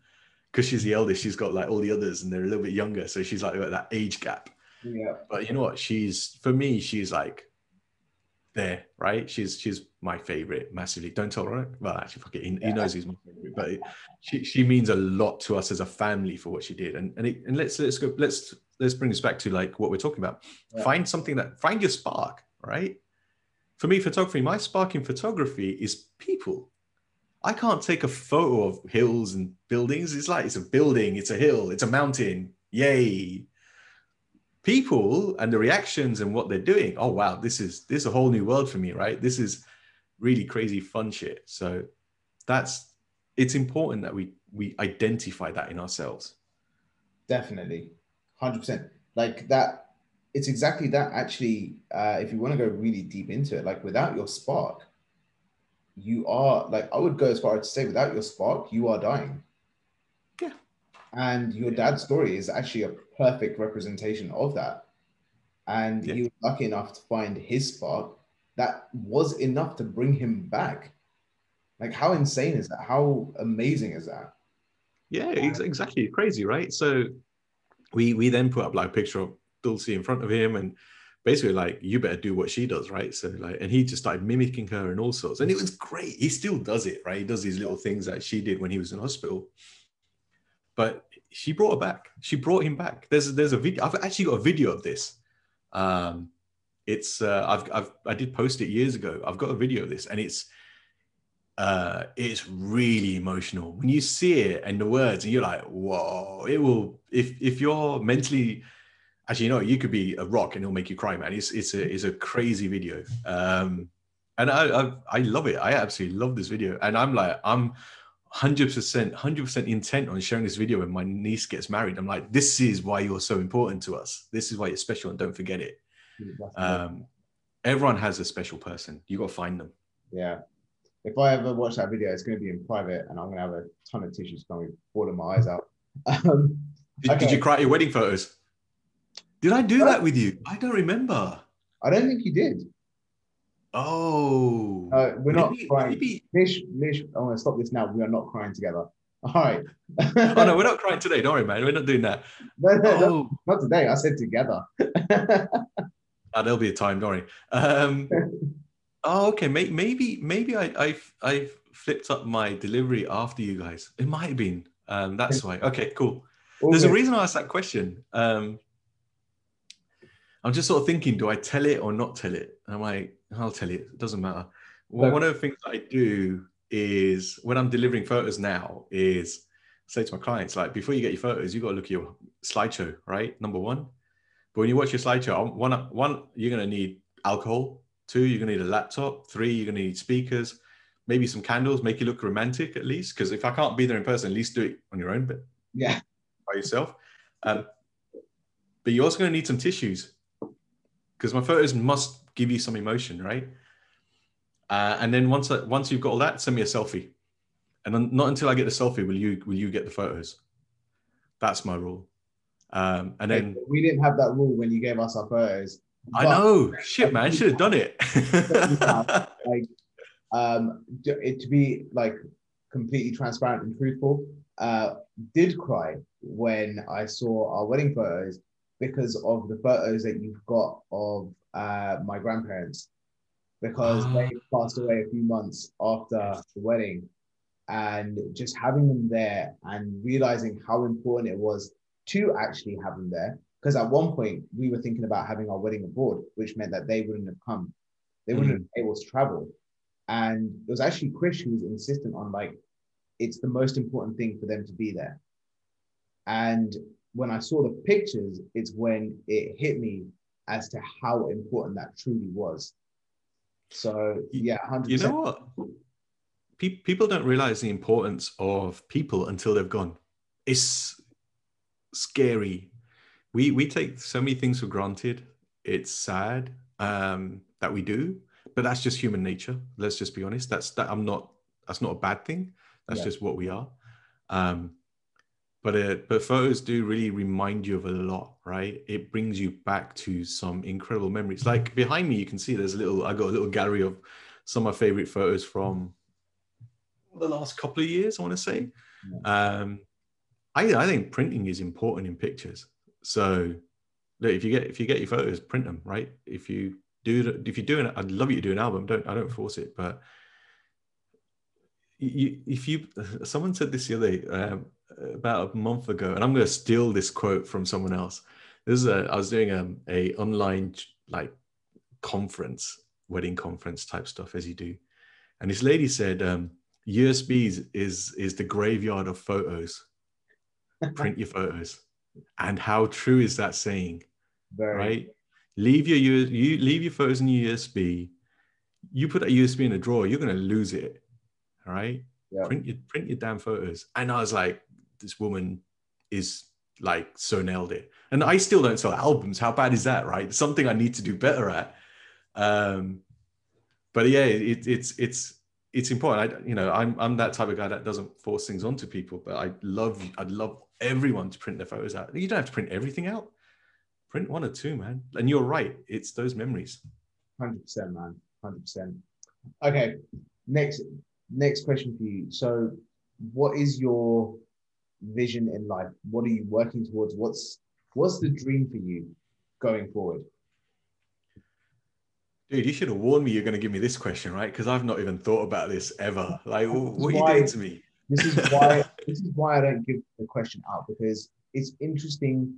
because she's the eldest, she's got like all the others and they're a little bit younger. So she's like that age gap. Yeah. But you know what? She's for me, she's like there, right? She's she's my favorite massively. Don't tell her. Well, actually, fuck it. He, yeah. he knows he's my favorite, but it, she she means a lot to us as a family for what she did. And and it, and let's let's go let's let's bring this back to like what we're talking about. Yeah. Find something that find your spark, right? For me, photography, my spark in photography is people. I can't take a photo of hills and buildings. It's like it's a building, it's a hill, it's a mountain. Yay. People and the reactions and what they're doing. Oh wow, this is this is a whole new world for me, right? This is really crazy fun shit. So that's it's important that we we identify that in ourselves. Definitely. 100%. Like that it's exactly that actually uh, if you want to go really deep into it like without your spark you are like I would go as far as to say without your spark, you are dying. And your dad's story is actually a perfect representation of that. And yeah. he was lucky enough to find his spark that was enough to bring him back. Like, how insane is that? How amazing is that? Yeah, exactly. Crazy, right? So we we then put up like a picture of Dulcie in front of him and basically like you better do what she does right so like and he just started mimicking her and all sorts and it was great he still does it right he does these little things that she did when he was in hospital but she brought her back she brought him back there's there's a video i've actually got a video of this um it's uh i've, I've i did post it years ago i've got a video of this and it's uh it's really emotional when you see it and the words and you're like whoa it will if if you're mentally actually, you know, you could be a rock and it'll make you cry, man. It's it's a it's a crazy video, um, and I, I I love it. I absolutely love this video, and I'm like I'm. 100% 100% intent on sharing this video when my niece gets married. I'm like this is why you're so important to us. This is why you're special and don't forget it. Um, everyone has a special person. You got to find them. Yeah. If i ever watch that video it's going to be in private and i'm going to have a ton of tissues coming falling my eyes out. Um, did, okay. did you cry at your wedding photos? Did I do that with you? I don't remember. I don't think you did. Oh. Uh, we're not maybe, crying. Maybe... Lish, Lish, I want to stop this now. We are not crying together. All right. oh no, we're not crying today. Don't worry, man. We're not doing that. No, no, oh. no not today. I said together. oh, there'll be a time. Don't worry. Um, oh, okay. Maybe, maybe, maybe I, I, I flipped up my delivery after you guys. It might have been. Um, that's why. Okay, cool. There's a reason I asked that question. Um, I'm just sort of thinking, do I tell it or not tell it? And I'm like, I'll tell you, It doesn't matter. Well, one of the things I do is when I'm delivering photos now is say to my clients, like before you get your photos, you got to look at your slideshow, right? Number one. But when you watch your slideshow, one, one you're going to need alcohol. Two, you're going to need a laptop. Three, you're going to need speakers, maybe some candles, make you look romantic at least. Because if I can't be there in person, at least do it on your own, but Yeah. by yourself. Um, but you're also going to need some tissues because my photos must give you some emotion, right? Uh, and then once I, once you've got all that, send me a selfie. And then not until I get the selfie will you will you get the photos. That's my rule. Um, and then we didn't have that rule when you gave us our photos. I know, shit, man, should have done it. like, um, it to be like completely transparent and truthful. Uh, did cry when I saw our wedding photos because of the photos that you've got of uh, my grandparents because Ah. they passed away a few months after the wedding. And just having them there and realizing how important it was to actually have them there. Because at one point we were thinking about having our wedding abroad which meant that they wouldn't have come. They wouldn't have been able to travel. And it was actually chris who was insistent on like it's the most important thing for them to be there. And when i saw the pictures it's when it hit me as to how important that truly was so yeah 100% you know what? Pe- people don't realize the importance of people until they've gone. It's scary. We we take so many things for granted. It's sad um, that we do, but that's just human nature. Let's just be honest. That's that. I'm not. That's not a bad thing. That's Yeah. just what we are. Um, but it, but photos do really remind you of a lot, right? It brings you back to some incredible memories. Like behind me, you can see there's a little. I got a little gallery of some of my favorite photos from the last couple of years. I want to say. Um, I I think printing is important in pictures. So, look, if you get if you get your photos, print them, right? If you do if you're doing it, I'd love you to do an album. Don't I don't force it, but you, if you someone said this the other day um, about a month ago and i'm going to steal this quote from someone else. This is a i was doing a, a online like conference wedding conference type stuff as you do. And this lady said um, usbs is is the graveyard of photos. Print your photos. And how true is that saying very right? leave your you leave your photos in your usb you put that usb in a drawer you're going to lose it all right? Yeah. print your print your damn photos. And i was like this woman is like so nailed it. And i still don't sell albums. How bad is that right? Something i need to do better at. Um but yeah it, it's it's it's important. I you know i'm i'm that type of guy that doesn't force things onto people but i love i'd love everyone to print their photos out. You don't have to print everything out. Print one or two man. And you're right. It's those memories. Hundred percent, man. Hundred percent. Okay. Next, next question for you. So, what is your vision in life? What are you working towards? What's what's the dream for you going forward? Dude, you should have warned me you're going to give me this question, right? Because I've not even thought about this ever. Like, wh- what are you why- doing to me? This is why this is why I don't give the question out because it's interesting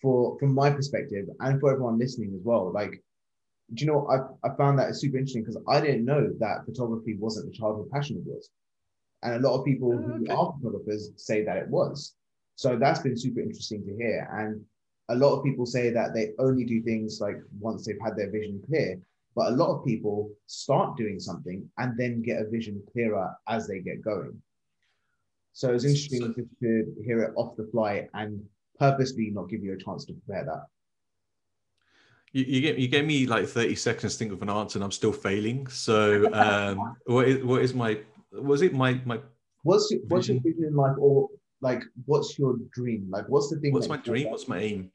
for from my perspective and for everyone listening as well. Like, do you know I, I found that super interesting because I didn't know that photography wasn't a childhood passion of yours. And a lot of people Oh, who are photographers say that it was. So that's been super interesting to hear. And a lot of people say that they only do things like once they've had their vision clear. But a lot of people start doing something and then get a vision clearer as they get going. So it's interesting to, to hear it off the fly and purposely not give you a chance to prepare that. You, you, get, you gave me like 30 seconds to think of an answer and I'm still failing. So, um, what, is, what is my, was it my, my, What's your, what's your vision in life, or like what's your dream? Like what's the thing? what's my dream? What's my aim?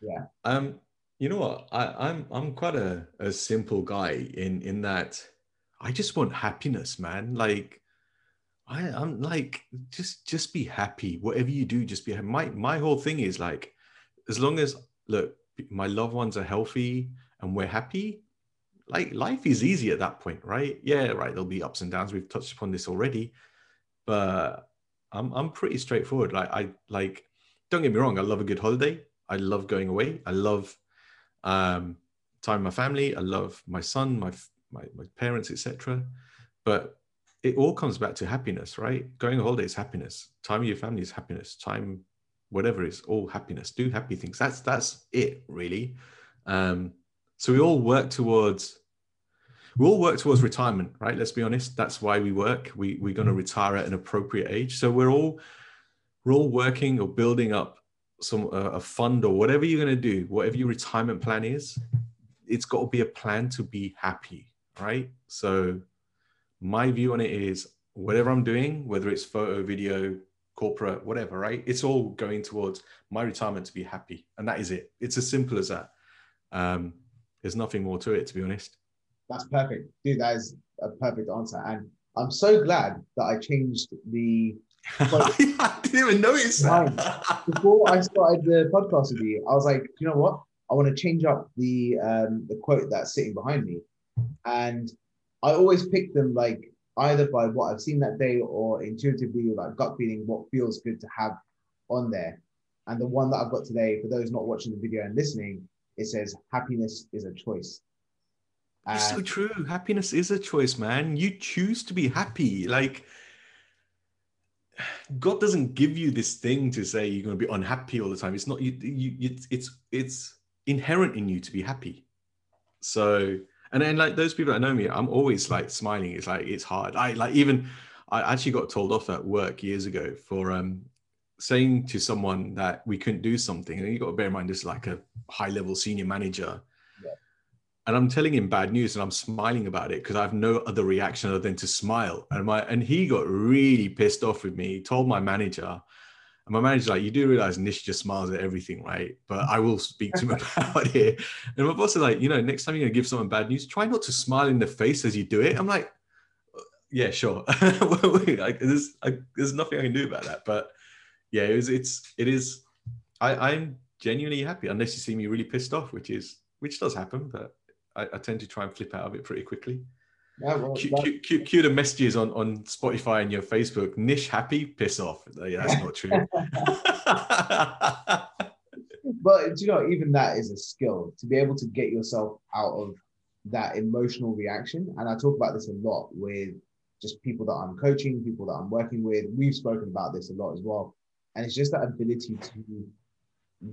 Yeah. Um, you know what? I, I'm, I'm quite a, a simple guy in, in that I just want happiness, man. Like, I, I'm like, just just be happy. Whatever you do, just be happy. My my whole thing is like, as long as look, my loved ones are healthy and we're happy, like life is easy at that point, right? Yeah, right. There'll be ups and downs. We've touched upon this already, but I'm I'm pretty straightforward. Like I like, don't get me wrong. I love a good holiday. I love going away. I love um, time with my family. I love my son, my my, my parents, etc. But it all comes back to happiness, right? Going on holiday is happiness. Time with your family is happiness. Time whatever is all happiness. Do happy things. That's that's it really. Um, so we all work towards we all work towards retirement, right? Let's be honest. That's why we work. We we're going to retire at an appropriate age. So we're all we're all working or building up some uh, a fund or whatever you're going to do, whatever your retirement plan is. It's got to be a plan to be happy, right? So my view on it is whatever I'm doing, whether it's photo, video, corporate, whatever, right? It's all going towards my retirement to be happy. And that is it. It's as simple as that. Um, there's nothing more to it, to be honest. That's perfect. Dude, that is a perfect answer. And I'm so glad that I changed the. I didn't even notice that. Before I started the podcast with you, I was like, you know what? I want to change up the um, the quote that's sitting behind me. And I always pick them like either by what I've seen that day or intuitively, like gut feeling, what feels good to have on there. And the one that I've got today, for those not watching the video and listening, it says happiness is a choice. It's so true. Happiness is a choice, man. You choose to be happy. Like God doesn't give you this thing to say you're going to be unhappy all the time. It's not you. you it's it's inherent in you to be happy. So and then like those people that know me, I'm always like smiling. It's like it's hard. I like even I actually got told off at work years ago for um saying to someone that we couldn't do something. And you got to bear in mind this is like a high level senior manager. Yeah. And I'm telling him bad news and I'm smiling about it because I have no other reaction other than to smile. And my and he got really pissed off with me. He told my manager, and my manager's like, you do realize Nish just smiles at everything, right? But I will speak to him about it. And my boss is like, you know, next time you're gonna give someone bad news, try not to smile in the face as you do it. I'm like, uh, yeah, sure. like, there's, I, there's nothing I can do about that. But yeah, it was, it's, it is, I, I'm genuinely happy unless you see me really pissed off, which is, which does happen, but I, I tend to try and flip out of it pretty quickly. Yeah, well, cue, cue, cue, cue, the messages on, on Spotify and your Facebook. Nish happy, piss off. Yeah, that's not true. but you know, even that is a skill to be able to get yourself out of that emotional reaction. And I talk about this a lot with just people that I'm coaching, people that I'm working with. We've spoken about this a lot as well. And it's just that ability to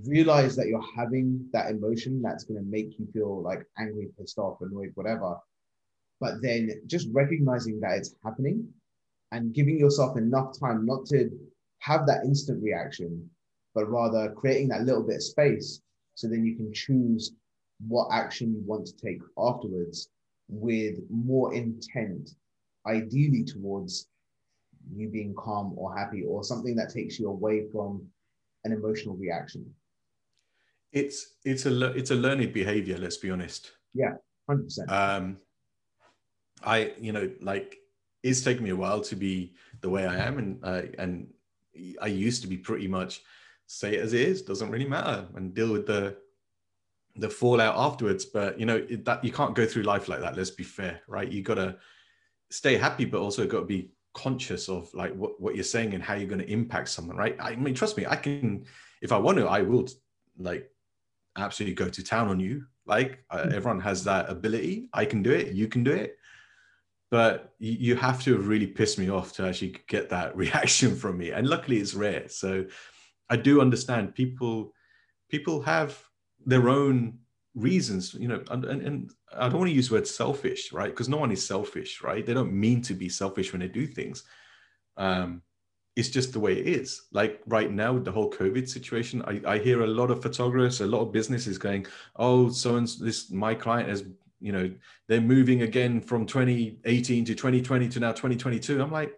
realize that you're having that emotion that's going to make you feel like angry, pissed off, annoyed, whatever but then just recognizing that it's happening and giving yourself enough time not to have that instant reaction, but rather creating that little bit of space so then you can choose what action you want to take afterwards with more intent, ideally towards you being calm or happy or something that takes you away from an emotional reaction. It's it's a it's a learned behavior. Let's be honest. Yeah, hundred percent. Um, I, you know, like it's taken me a while to be the way I am, and uh, and I used to be pretty much say it as it is, doesn't really matter, and deal with the the fallout afterwards. But you know it, that you can't go through life like that. Let's be fair, right? You got to stay happy, but also got to be conscious of like what, what you're saying and how you're going to impact someone, right? I mean, trust me, I can if I want to, I will like absolutely go to town on you. Like uh, hmm. everyone has that ability. I can do it. You can do it but you have to have really pissed me off to actually get that reaction from me. And luckily it's rare. So i do understand people people have their own reasons you know and, and i don't want to use the word selfish right? Because no one is selfish right? They don't mean to be selfish when they do things. Um it's just the way it is. Like right now with the whole covid situation i, I hear a lot of photographers a lot of businesses going oh so and this my client has you know they're moving again from 2018 to 2020 to now 2022 i'm like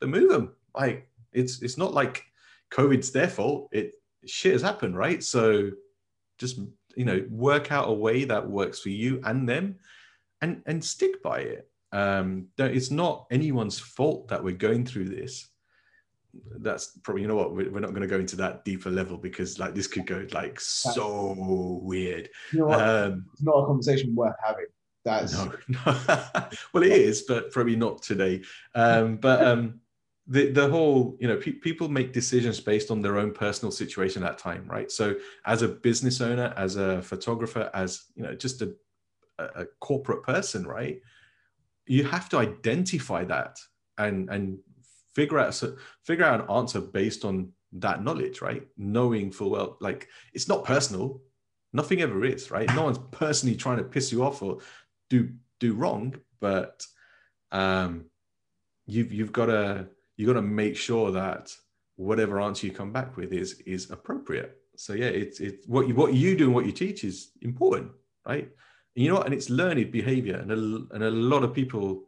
they move them like it's it's not like covid's their fault. It shit has happened right? So just you know work out a way that works for you and them and and stick by it. Um it's not anyone's fault that we're going through this that's probably you know what we're not going to go into that deeper level because like this could go like so weird. You know um, it's not a conversation worth having. That's no, no. well it is but probably not today. Um, but um, the, the whole you know pe- people make decisions based on their own personal situation at time right? So as a business owner as a photographer as you know just a, a corporate person right? You have to identify that and and figure out figure out an answer based on that knowledge, right? Knowing full well, like it's not personal. Nothing ever is, right? No one's personally trying to piss you off or do do wrong, but um, you've you've got to you got to make sure that whatever answer you come back with is is appropriate. So yeah, it's it's what you what you do and what you teach is important, right? And you know what? And it's learned behavior, and a, and a lot of people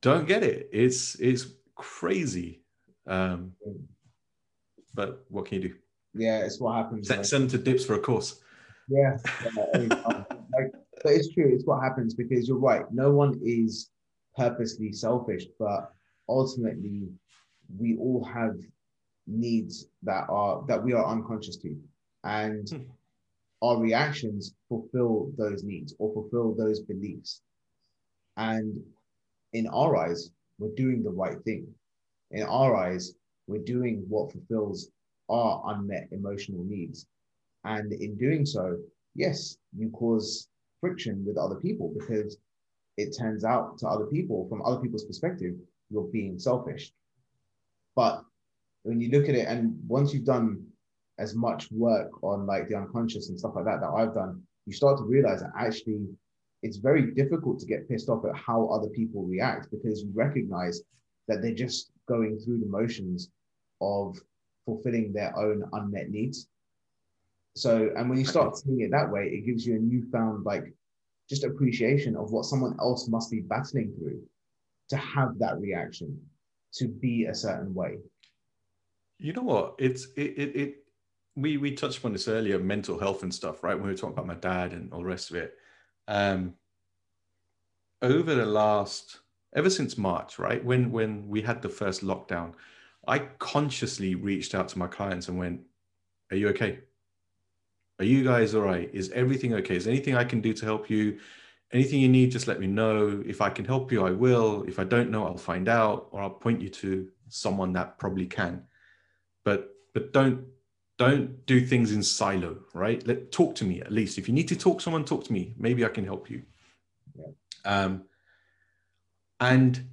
don't get it. It's it's crazy. Um, but what can you do? Yeah, it's what happens. Send, send to dips for a course. Yeah, like, but it's true. It's what happens because you're right. No one is purposely selfish, but ultimately, we all have needs that are that we are unconscious to, and hmm. our reactions fulfill those needs or fulfill those beliefs. And in our eyes, we're doing the right thing. In our eyes, we're doing what fulfills our unmet emotional needs. And in doing so, yes, you cause friction with other people because it turns out to other people, from other people's perspective, you're being selfish. But when you look at it, and once you've done as much work on like the unconscious and stuff like that that I've done, you start to realize that actually it's very difficult to get pissed off at how other people react because you recognize that they're just going through the motions of fulfilling their own unmet needs. So, and when you start seeing it that way, it gives you a newfound like just appreciation of what someone else must be battling through to have that reaction, to be a certain way. You know what? It's it it, it we we touched upon this earlier, mental health and stuff, right? When we were talking about my dad and all the rest of it um, over the last ever since March, right when when we had the first lockdown, I consciously reached out to my clients and went, "Are you okay? Are you guys all right? Is everything okay? Is anything I can do to help you? Anything you need, just let me know. If I can help you, I will. If I don't know, I'll find out, or I'll point you to someone that probably can. But but don't don't do things in silo right? Let talk to me at least. If you need to talk to someone talk to me. Maybe i can help you. Yeah. um, and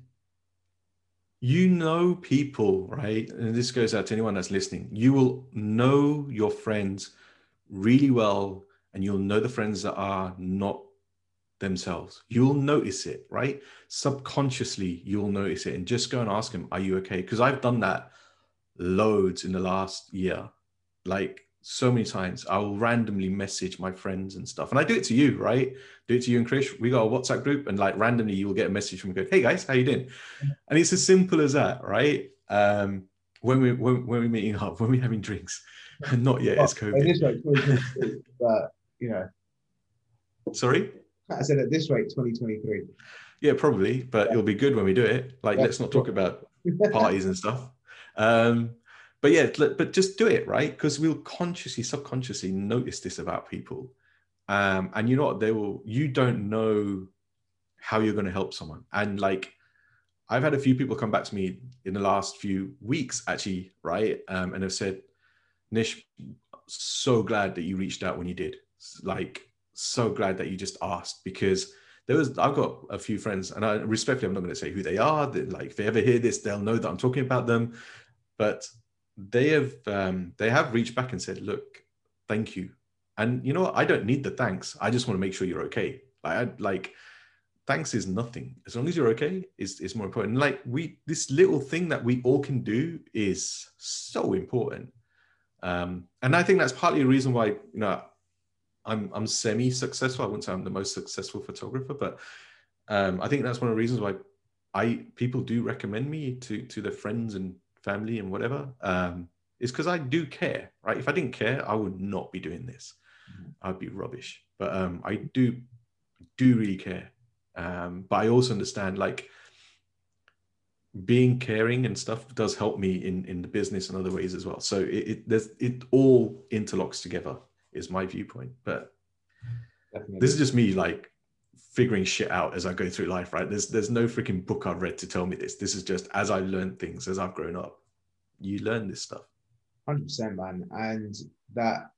you know people right? And this goes out to anyone that's listening. You will know your friends really well and you'll know the friends that are not themselves. You'll notice it right? Subconsciously you'll notice it. And just go and ask them are you okay? Because i've done that loads in the last year like so many times I'll randomly message my friends and stuff. And I do it to you, right? Do it to you and Chris. We got a WhatsApp group and like randomly you will get a message from me going, Hey guys, how you doing? And it's as simple as that, right? Um, when we when, when we're meeting up, when we're having drinks. And not yet, it's COVID. This rate, but you know. Sorry? I said at this rate, 2023. Yeah, probably, but yeah. it'll be good when we do it. Like, yeah. let's not talk about parties and stuff. Um, but yeah, but just do it right because we'll consciously, subconsciously notice this about people, um, and you know what? They will. You don't know how you're going to help someone, and like I've had a few people come back to me in the last few weeks, actually, right, um, and have said, "Nish, so glad that you reached out when you did. Like, so glad that you just asked because." There was I've got a few friends, and I respectfully I'm not going to say who they are. Like if they ever hear this, they'll know that I'm talking about them. But they have um, they have reached back and said, "Look, thank you." And you know what? I don't need the thanks. I just want to make sure you're okay. Like, I, like thanks is nothing. As long as you're okay, is is more important. Like we, this little thing that we all can do is so important. Um, and I think that's partly a reason why you know I'm I'm semi-successful. I wouldn't say I'm the most successful photographer, but um, I think that's one of the reasons why I people do recommend me to to their friends and family and whatever um, is because I do care, right? If I didn't care, I would not be doing this. Mm-hmm. I'd be rubbish. But um, I do do really care. Um, but I also understand like being caring and stuff does help me in in the business and other ways as well. So it, it there's it all interlocks together is my viewpoint. But Definitely. this is just me like figuring shit out as I go through life, right? There's there's no freaking book I've read to tell me this. This is just as I learned things as I've grown up. You learn this stuff. Hundred percent, man. And that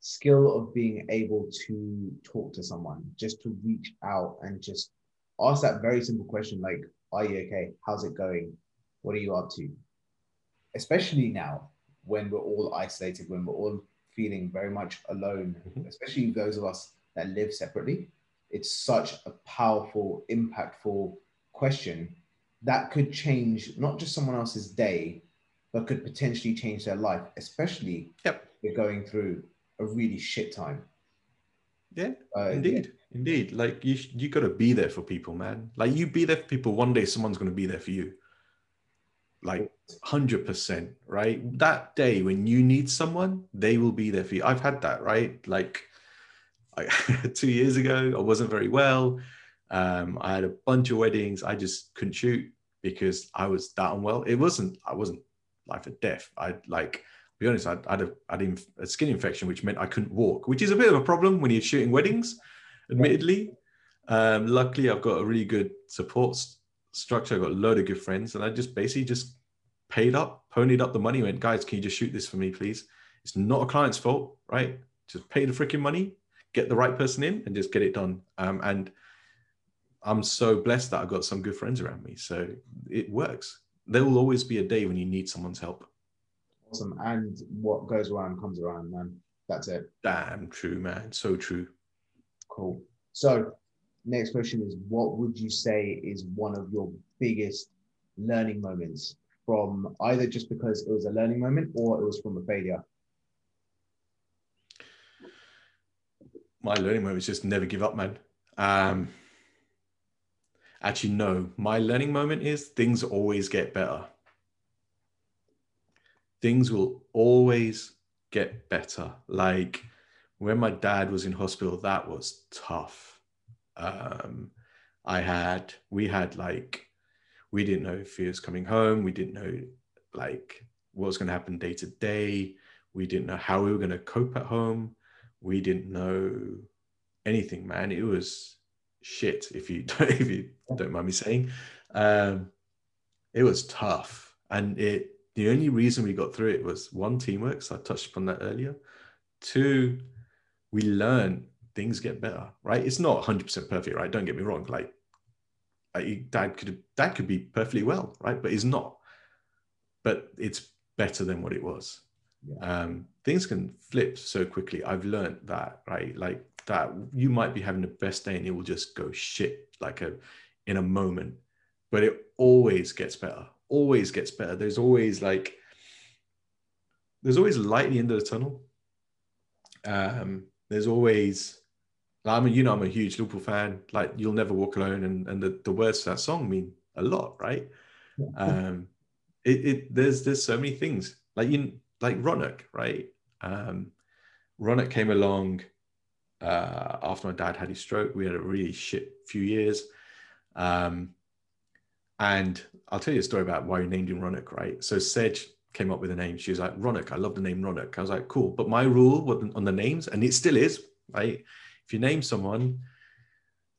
skill of being able to talk to someone, just to reach out and just ask that very simple question, like, "Are you okay? How's it going? What are you up to?" Especially now, when we're all isolated, when we're all feeling very much alone, Mhm. especially those of us that live separately. It's such a powerful, impactful question that could change not just someone else's day, but could potentially change their life, especially Yep. if they're going through a really shit time. Yeah, Uh, indeed, indeed. Like you, you got to be there for people, man. Like you be there for people. One day, someone's going to be there for you. Like hundred percent, right? That day when you need someone, they will be there for you. I've had that, right? Like, two years ago, I wasn't very well. Um, I had a bunch of weddings. I just couldn't shoot because I was that unwell. It wasn't. I wasn't life or death. I like be honest, I, I had, a, I a skin infection, which meant I couldn't walk, which is a bit of a problem when you're shooting weddings, admittedly. Um, luckily, I've got a really good support s- structure. I've got a load of good friends, and I just basically just paid up, ponied up the money, went, guys, can you just shoot this for me, please? It's not a client's fault, right? Just pay the freaking money, get the right person in, and just get it done. Um, and I'm so blessed that I've got some good friends around me. So it works. There will always be a day when you need someone's help. Awesome. And what goes around comes around, man. That's it. Damn true, man. So true. Cool. So, next question is what would you say is one of your biggest learning moments from either just because it was a learning moment or it was from a failure? My learning moment is just never give up, man. Um, actually, no. My learning moment is things always get better. Things will always get better. Like when my dad was in hospital, that was tough. Um, I had, we had like, we didn't know if he was coming home. We didn't know like what was going to happen day to day. We didn't know how we were going to cope at home. We didn't know anything, man. It was shit. If you don't, if you don't mind me saying, um, it was tough, and it. The only reason we got through it was one teamwork. So I touched upon that earlier. Two, we learn things get better. Right? It's not 100 percent perfect. Right? Don't get me wrong. Like, I, dad could dad could be perfectly well, right? But he's not. But it's better than what it was Yeah. um, things can flip so quickly. I've learned that, right? Like that, you might be having the best day and it will just go shit like a in a moment, but it always gets better. Always gets better. There's always like there's always light at the end of the tunnel. Um, there's always I mean, you know, I'm a huge Liverpool fan. Like, you'll never walk alone, and and the, the words to that song mean a lot, right? um it, it there's there's so many things like you like Ronak, right? Um Ronak came along uh after my dad had his stroke. We had a really shit few years. Um and I'll tell you a story about why we named him Ronak, right? So Sedge came up with a name. She was like, Ronak, I love the name Ronak. I was like, cool. But my rule on the names, and it still is, right? If you name someone,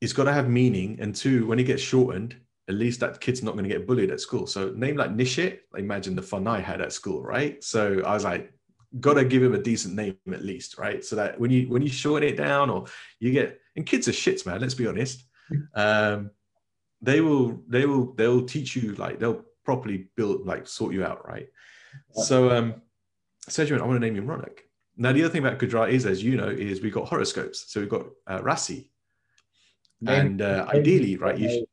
it's got to have meaning. And two, when it gets shortened, at least that kid's not going to get bullied at school. So name like Nishit, imagine the fun I had at school, right? So I was like, gotta give him a decent name at least, right? So that when you when you shorten it down or you get and kids are shits, man. Let's be honest. Um, they will they will they will teach you like they'll properly build like sort you out, right? So um, Sedgman, I want to name him Ronak. Now the other thing about Gujarat is, as you know, is we've got horoscopes. So we've got uh, Rasi, and uh, ideally, right? You sh-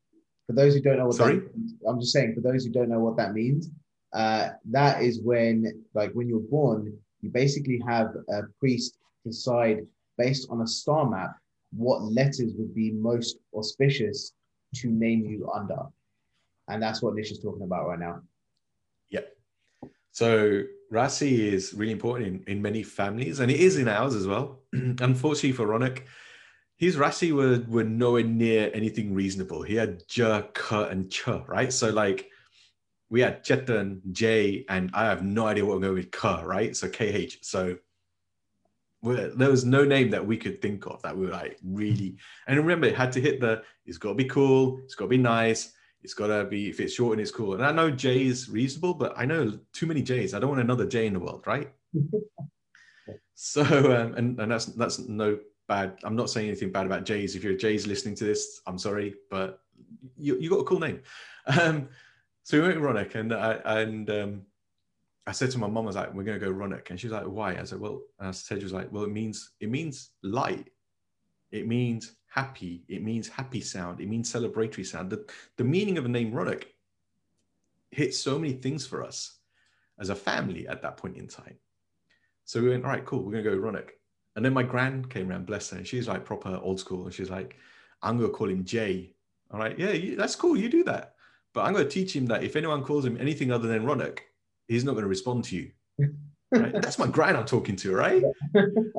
for those who don't know what Sorry? that means, I'm just saying, for those who don't know what that means, uh, that is when, like, when you're born, you basically have a priest decide based on a star map what letters would be most auspicious to name you under. And that's what Nish is talking about right now. Yep. So Rasi is really important in, in many families, and it is in ours as well. Unfortunately for Ronak, his Rasi were, were nowhere near anything reasonable. He had J, K, and Ch, right? So like we had Chetan, J, and I have no idea what I'm going with K, right? So KH. So we're, there was no name that we could think of that we were like really. And remember, it had to hit the. It's got to be cool. It's got to be nice. It's got to be if it's short and it's cool. And I know J is reasonable, but I know too many J's. I don't want another J in the world, right? so um, and and that's that's no bad. I'm not saying anything bad about J's. If you're a J's listening to this, I'm sorry, but you you got a cool name. Um, so we went Ronak, and I and um, I said to my mum, I was like, we're gonna go Ronak. And she was like, why? I said, well, I said, she was like, well, it means it means light. It means happy. It means happy sound. It means celebratory sound. The, the meaning of the name Ronak hit so many things for us as a family at that point in time. So we went, all right, cool, we're gonna go Ronak. And then my grand came around, bless her, and she's like proper old school. And she's like, I'm gonna call him Jay. All right, yeah, you, that's cool, you do that. But I'm gonna teach him that if anyone calls him anything other than Ronak, he's not gonna respond to you. Right? that's my grand I'm talking to, right?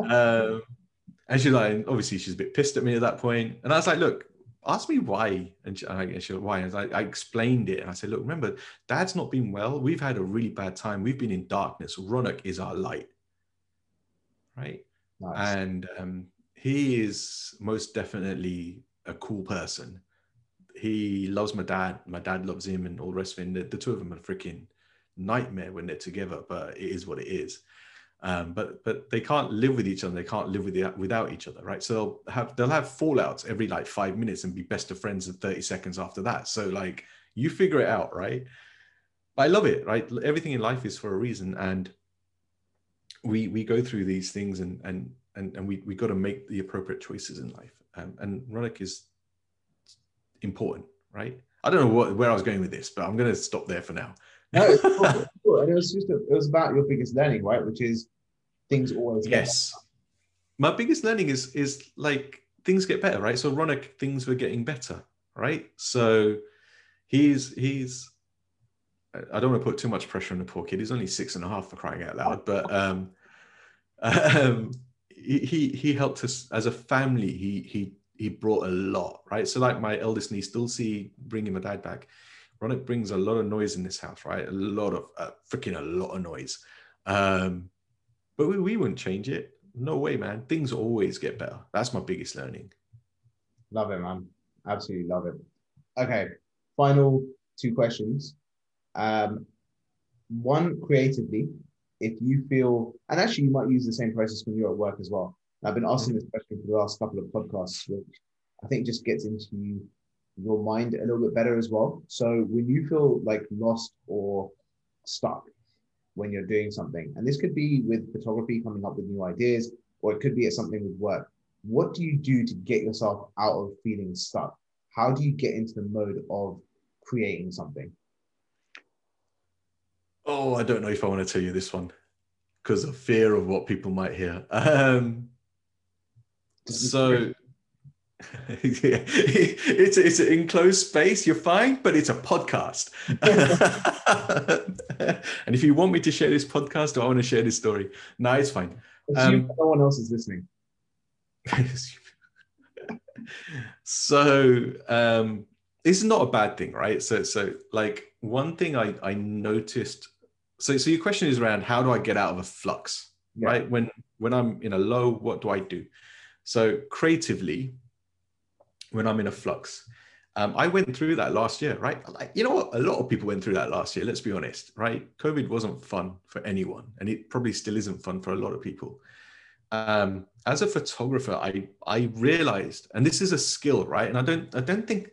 um, and she's like, obviously she's a bit pissed at me at that point. And I was like, look, ask me why. And she, I, she why? And I, I, explained it. And I said, look, remember, dad's not been well. We've had a really bad time. We've been in darkness. Ronak is our light. Right. Nice. And um, he is most definitely a cool person. He loves my dad. My dad loves him and all the rest of it. The, the two of them are freaking nightmare when they're together, but it is what it is. Um, but but they can't live with each other. They can't live with the, without each other, right? So they'll have they'll have fallouts every like five minutes and be best of friends in thirty seconds after that. So like you figure it out, right? But I love it, right? Everything in life is for a reason, and we we go through these things, and and and and we we got to make the appropriate choices in life. Um, and Ronak is important, right? I don't know what where I was going with this, but I'm going to stop there for now. no, it's cool. and it was just a, it was about your biggest learning, right? Which is things always yes. My biggest learning is is like things get better, right? So Ronak, things were getting better, right? So he's he's I don't want to put too much pressure on the poor kid. He's only six and a half for crying out loud, but um, um, he he helped us as a family. He he he brought a lot, right? So like my eldest niece, Dulcie, bringing my dad back. Ronak brings a lot of noise in this house, right? A lot of uh, freaking a lot of noise. Um, but we, we wouldn't change it. No way, man. Things always get better. That's my biggest learning. Love it, man. Absolutely love it. Okay, final two questions. Um, one creatively, if you feel, and actually you might use the same process when you're at work as well. I've been asking this question for the last couple of podcasts, which I think just gets into your mind a little bit better as well. So when you feel like lost or stuck when you're doing something, and this could be with photography, coming up with new ideas, or it could be at something with work. What do you do to get yourself out of feeling stuck? How do you get into the mode of creating something? Oh, I don't know if I want to tell you this one because of fear of what people might hear. Um, so yeah, it's it's an enclosed space. You're fine, but it's a podcast. and if you want me to share this podcast, or I want to share this story, no, it's fine. Um, no one else is listening. so um, this is not a bad thing, right? So so like one thing I I noticed. So so your question is around how do I get out of a flux, yeah. right? When when I'm in a low, what do I do? So creatively, when I'm in a flux, um, I went through that last year, right? Like, you know what? A lot of people went through that last year. Let's be honest, right? COVID wasn't fun for anyone, and it probably still isn't fun for a lot of people. Um, as a photographer, I I realized, and this is a skill, right? And I don't I don't think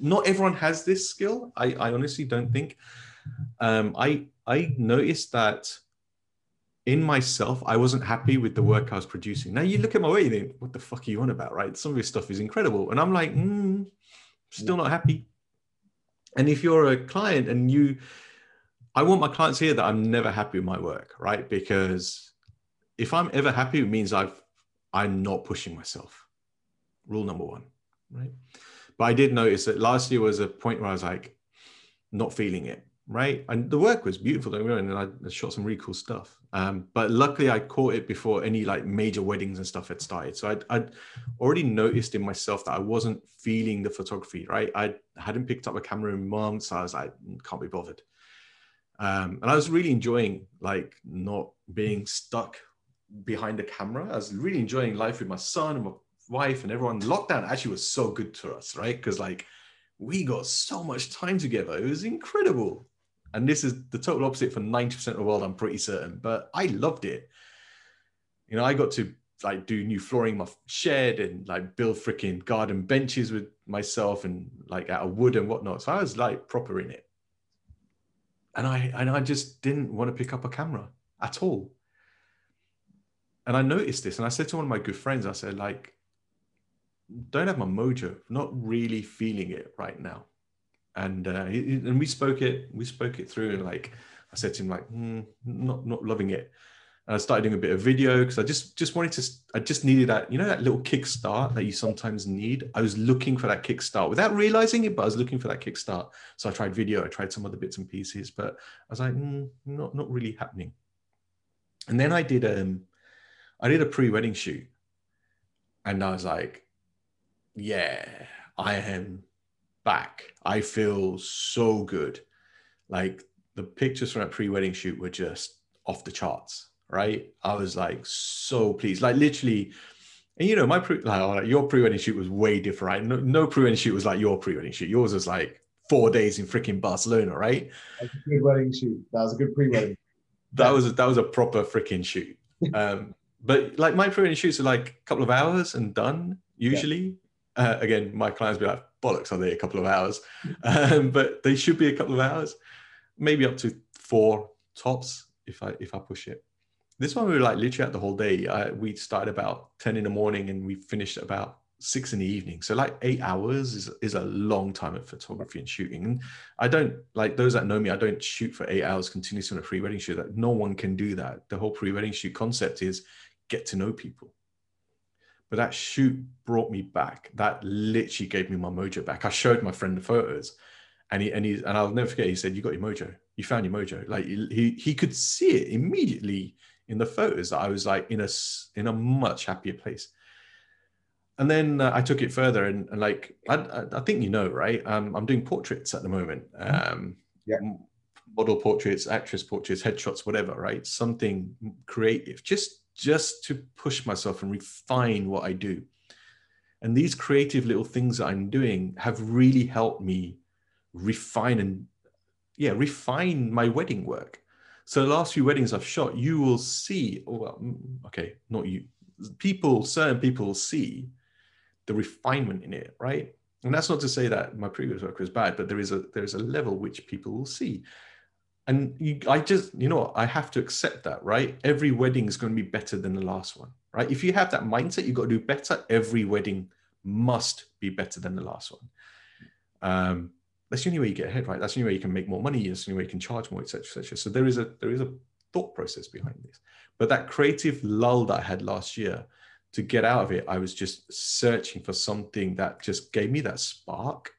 not everyone has this skill. I I honestly don't think. Um, I I noticed that in myself, I wasn't happy with the work I was producing. Now you look at my work, you think, what the fuck are you on about, right? Some of this stuff is incredible. And I'm like, mm, still not happy. And if you're a client and you, I want my clients here that I'm never happy with my work, right? Because if I'm ever happy, it means I've, I'm not pushing myself. Rule number one, right? But I did notice that last year was a point where I was like, not feeling it right? And the work was beautiful, don't and I shot some really cool stuff. Um, but luckily, I caught it before any like major weddings and stuff had started. So I'd, I'd, already noticed in myself that I wasn't feeling the photography, right? I hadn't picked up a camera in months. So I was like, mm, can't be bothered. Um, and I was really enjoying like not being stuck behind the camera. I was really enjoying life with my son and my wife and everyone. Lockdown actually was so good to us, right? Because like we got so much time together. It was incredible. And this is the total opposite for 90% of the world, I'm pretty certain. But I loved it. You know, I got to like do new flooring in my shed and like build freaking garden benches with myself and like out of wood and whatnot. So I was like proper in it. and I and I just didn't want to pick up a camera at all. And I noticed this, and I said to one of my good friends, I said, like, don't have my mojo, not really feeling it right now. And uh, and we spoke it, we spoke it through, and like I said to him, like, mm, not not loving it. And I started doing a bit of video because I just just wanted to. I just needed that, you know, that little kickstart that you sometimes need. I was looking for that kickstart without realizing it, but I was looking for that kickstart. So I tried video, I tried some other bits and pieces, but I was like, mm, not not really happening. And then I did um, I did a pre-wedding shoot, and I was like, yeah, I am back. I feel so good. Like the pictures from that pre-wedding shoot were just off the charts right? I was like so pleased, like literally. And you know, my pre, like, your pre-wedding shoot was way different, right? No, no pre-wedding shoot was like your pre-wedding shoot. Yours was like four days in freaking Barcelona, right? That was a good wedding shoot. That was a good pre-wedding. that was a, that was a proper freaking shoot. Um, but like my pre-wedding shoots are like a couple of hours and done usually. Yeah. Uh, again, my clients be like, bollocks, are they a couple of hours? Um, but they should be a couple of hours, maybe up to four tops if I if I push it. This one we were like literally out the whole day. I, we started about 10 in the morning and we finished about six in the evening. So like eight hours is, is a long time of photography and shooting. And I don't like those that know me, I don't shoot for eight hours continuously on a pre-wedding shoot. That no one can do that. The whole pre-wedding shoot concept is get to know people. But that shoot brought me back. That literally gave me my mojo back. I showed my friend the photos and he and he and I'll never forget, he said, You got your mojo. You found your mojo. Like he he could see it immediately in the photos that I was like in a in a much happier place. And then uh, I took it further, and, and like I, I, think you know, right? Um, I'm doing portraits at the moment. Mm-hmm. Um, yeah. Model portraits, actress portraits, headshots, whatever, right? Something creative, just just to push myself and refine what I do. And these creative little things that I'm doing have really helped me refine and yeah, refine my wedding work. So the last few weddings I've shot, you will see, oh, well, mm, okay, not you, people, certain people will see the refinement in it, right? And that's not to say that my previous work was bad, but there is a there is a level which people will see. And you, I just, you know, I have to accept that, right? Every wedding is going to be better than the last one, right? If you have that mindset, you've got to do better. Every wedding must be better than the last one. Um, that's the only way you get ahead, right? That's the only way you can make more money. That's the only way you can charge more, etc., etc. So there is a there is a thought process behind this. But that creative lull that I had last year, to get out of it, I was just searching for something that just gave me that spark.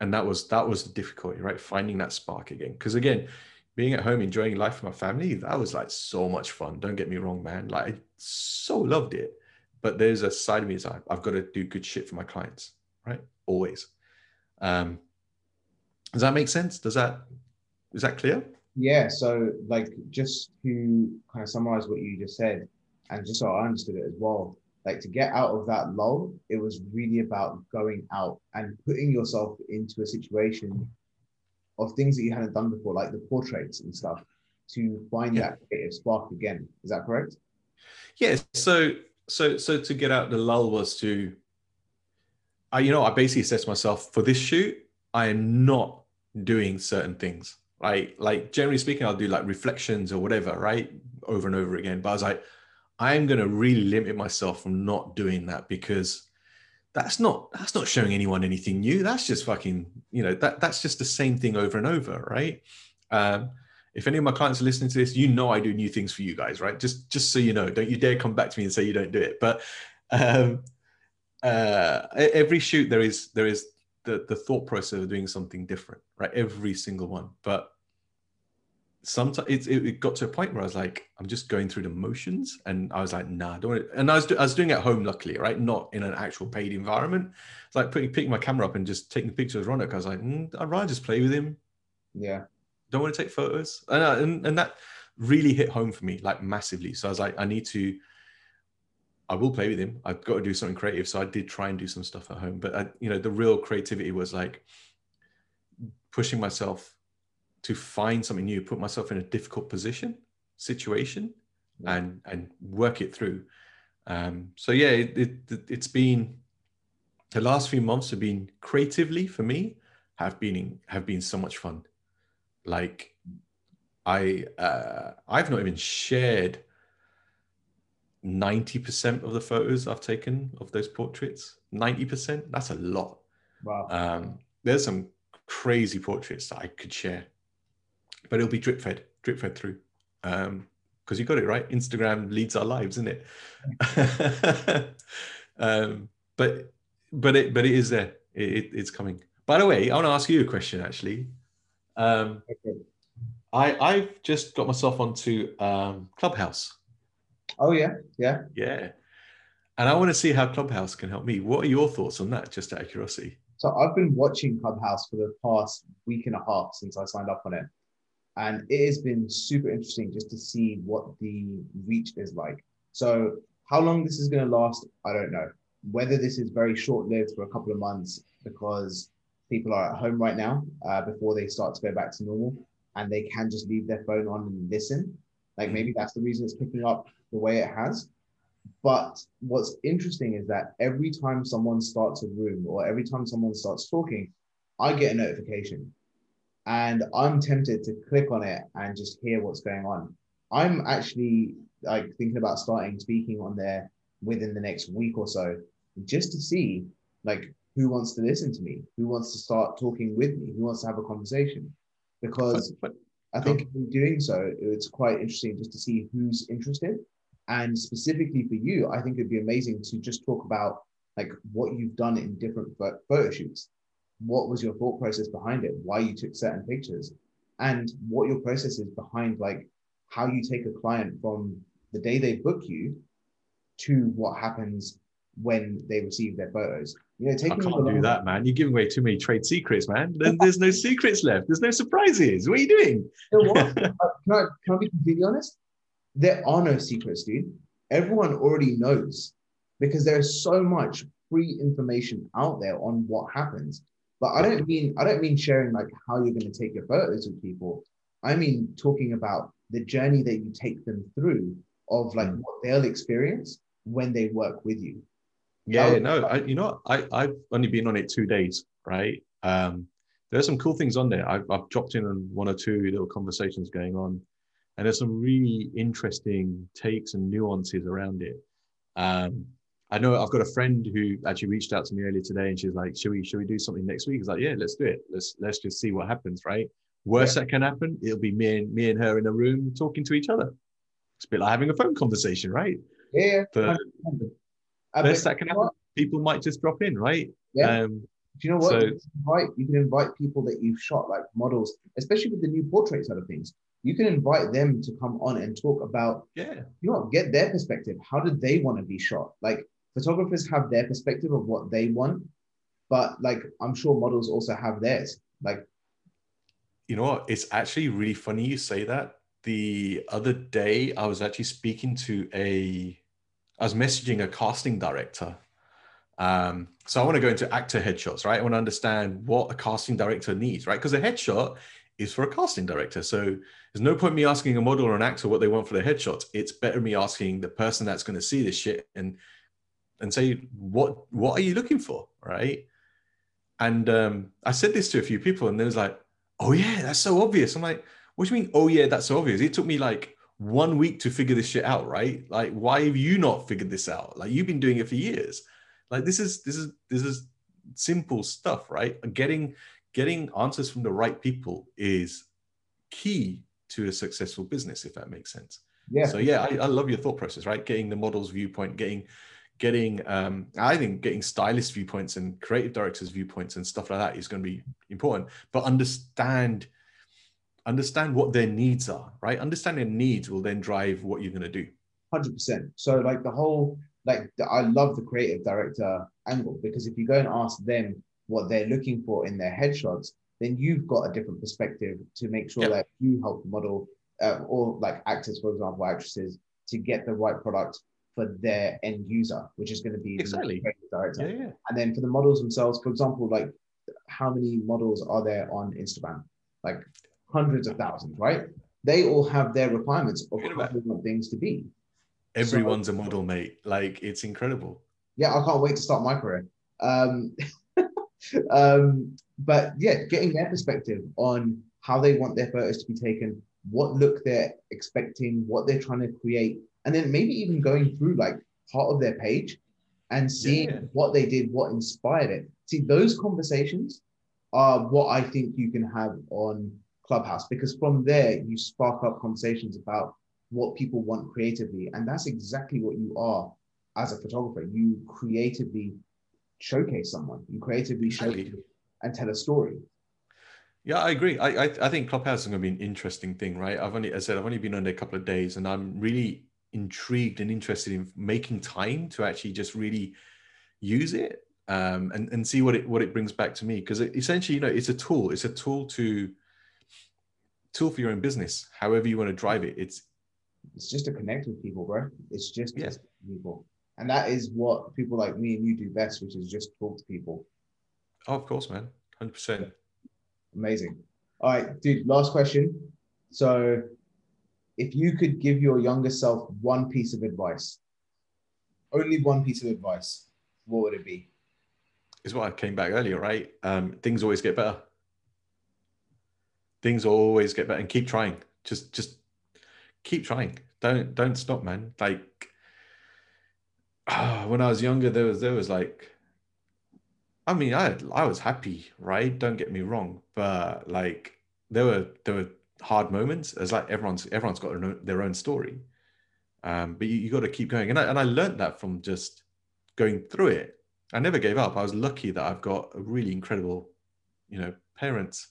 And that was that was the difficulty, right? Finding that spark again. Because again, being at home, enjoying life with my family, that was like so much fun. Don't get me wrong, man. Like I so loved it. But there's a side of me like, I've got to do good shit for my clients, right? Always. Um, does that make sense? Does that is that clear? Yeah. So like just to kind of summarize what you just said, and just so I understood it as well, like to get out of that lull, it was really about going out and putting yourself into a situation of things that you hadn't done before, like the portraits and stuff, to find yeah. that creative spark again. Is that correct? Yes. Yeah, so so so to get out the lull was to I you know I basically said to myself for this shoot I am not doing certain things. Right. Like generally speaking, I'll do like reflections or whatever, right? Over and over again. But I was like, I'm gonna really limit myself from not doing that because that's not that's not showing anyone anything new. That's just fucking, you know, that that's just the same thing over and over, right? Um, if any of my clients are listening to this, you know I do new things for you guys, right? Just just so you know, don't you dare come back to me and say you don't do it. But um, uh, every shoot there is there is the the thought process of doing something different, right? Every single one. But sometimes it, it got to a point where I was like, I'm just going through the motions, and I was like, nah, I don't want. And I was I was doing it at home, luckily, right? Not in an actual paid environment. It's like putting picking my camera up and just taking pictures of Ronak. I was like, mm, I'd rather just play with him. Yeah. Don't want to take photos, and, uh, and and that really hit home for me, like massively. So I was like, I need to I will play with him. I've got to do something creative. So I did try and do some stuff at home. But, I, you know, the real creativity was like pushing myself to find something new, put myself in a difficult position, situation, yeah. and and work it through. Um, so yeah, it, it it's been the last few months have been creatively for me have been have been so much fun. Like, I uh, I've not even shared ninety percent of the photos I've taken of those portraits. Ninety percent. That's a lot. Wow. Um, there's some crazy portraits that I could share, but it'll be drip fed, drip fed through. Um, because you got it right. Instagram leads our lives, isn't it? um, but but it but it is there. It, it, it's coming. By the way, I want to ask you a question. Actually, um, Okay. I I've just got myself onto um, Clubhouse. Oh yeah, yeah. Yeah, and I want to see how Clubhouse can help me. What are your thoughts on that? Just out of curiosity. So I've been watching Clubhouse for the past week and a half since I signed up on it. And it has been super interesting just to see what the reach is like. So how long this is going to last, I don't know. Whether this is very short-lived for a couple of months because people are at home right now uh, before they start to go back to normal and they can just leave their phone on and listen. Like maybe that's the reason it's picking up the way it has. But what's interesting is that every time someone starts a room or every time someone starts talking, I get a notification. And I'm tempted to click on it and just hear what's going on. I'm actually like thinking about starting speaking on there within the next week or so, just to see like who wants to listen to me, who wants to start talking with me, who wants to have a conversation. Because But, I think in doing so, it's quite interesting just to see who's interested. And specifically for you, I think it'd be amazing to just talk about like what you've done in different photo shoots. What was your thought process behind it? Why you took certain pictures, and what your process is behind like how you take a client from the day they book you to what happens when they receive their photos. You know, I can't do that, man. You're giving away too many trade secrets, man. There's, there's no secrets left. There's no surprises. What are you doing? You know what? Uh, can, I, can I be completely honest? There are no secrets, dude. Everyone already knows because there's so much free information out there on what happens. But I don't mean I don't mean sharing like how you're going to take your photos with people. I mean talking about the journey that you take them through of like Mm. what they'll experience when they work with you. Yeah, no, I, you know, I, I've only been on it two days, right? Um, there's some cool things on there. I've, I've dropped in on one or two little conversations going on, and there's some really interesting takes and nuances around it. Um, I know I've got a friend who actually reached out to me earlier today, and she's like, "Should we, should we do something next week?" I was like, "Yeah, let's do it. Let's let's just see what happens." Right? Worst that can happen, it'll be me and me and her in a room talking to each other. It's a bit like having a phone conversation, right? Yeah. But 100%. Best that can happen, people might just drop in, right? Yeah. Um, Do you know what? So- you, can invite, you can invite people that you've shot, like models, especially with the new portrait side of things. You can invite them to come on and talk about, yeah. you know, what, get their perspective. How did they want to be shot? Like photographers have their perspective of what they want, but like I'm sure models also have theirs. Like, You know what? It's actually really funny you say that. The other day, I was actually speaking to a, I was messaging a casting director. Um, so I want to go into actor headshots, right? I want to understand what a casting director needs, right? Because a headshot is for a casting director. So there's no point me asking a model or an actor what they want for their headshots. It's better me asking the person that's going to see this shit and and say what what are you looking for, right? And um, I said this to a few people, and they was like, "Oh yeah, that's so obvious." I'm like, "What do you mean? Oh yeah, that's so obvious?" It took me like one week to figure this shit out, right? Like, why have you not figured this out? Like, you've been doing it for years. Like, this is this is this is simple stuff, right? Getting getting answers from the right people is key to a successful business, if that makes sense. yeah, So yeah, I, I love your thought process, right? Getting the model's viewpoint, getting getting um I think getting stylist viewpoints and creative directors viewpoints and stuff like that is going to be important. But understand understand what their needs are, right? Understand their needs will then drive what you're going to do. hundred percent. So like the whole like the, I love the creative director angle because if you go and ask them what they're looking for in their headshots, then you've got a different perspective to make sure Yeah. that you help model uh, or like actors, for example, actresses to get the right product for their end user, which is going to be Exactly. creative director. Yeah, yeah. And then for the models themselves, for example, like how many models are there on Instagram? Like hundreds of thousands, right? They all have their requirements of Forget how they want things to be. Everyone's a model, mate. Like it's incredible. yeah, I can't wait to start my career. Um, um, but yeah, getting their perspective on how they want their photos to be taken, what look they're expecting, what they're trying to create, and then maybe even going through like part of their page and seeing yeah. what they did, what inspired it. See, those conversations are what I think you can have on Clubhouse because from there you spark up conversations about what people want creatively. And that's exactly what you are as a photographer. You creatively showcase someone, you creatively showcase and tell a story. Yeah, I agree. I, I, I think Clubhouse is going to be an interesting thing, right? I've only, as I said, I've only been on there a couple of days, and I'm really intrigued and interested in making time to actually just really use it um, and and see what it what it brings back to me. Because essentially, you know, it's a tool. It's a tool to tool for your own business. However you want to drive it, it's it's just to connect with people, bro. It's just yeah. people, and that is what people like me and you do best, which is just talk to people. Oh, of course, man, hundred percent. Amazing. All right, dude. Last question. So, if you could give your younger self one piece of advice, only one piece of advice, what would it be? Is what I came back earlier, right? Um, things always get better. Things always get better, and keep trying. Just, just keep trying. Don't, don't stop, man. Like oh, when I was younger, there was, there was like I mean, I I was happy, right? Don't get me wrong, but like there were there were hard moments. As like everyone's everyone's got their own, their own story, um, but you, you got to keep going. And I and I learned that from just going through it. I never gave up. I was lucky that I've got a really incredible, you know, parents,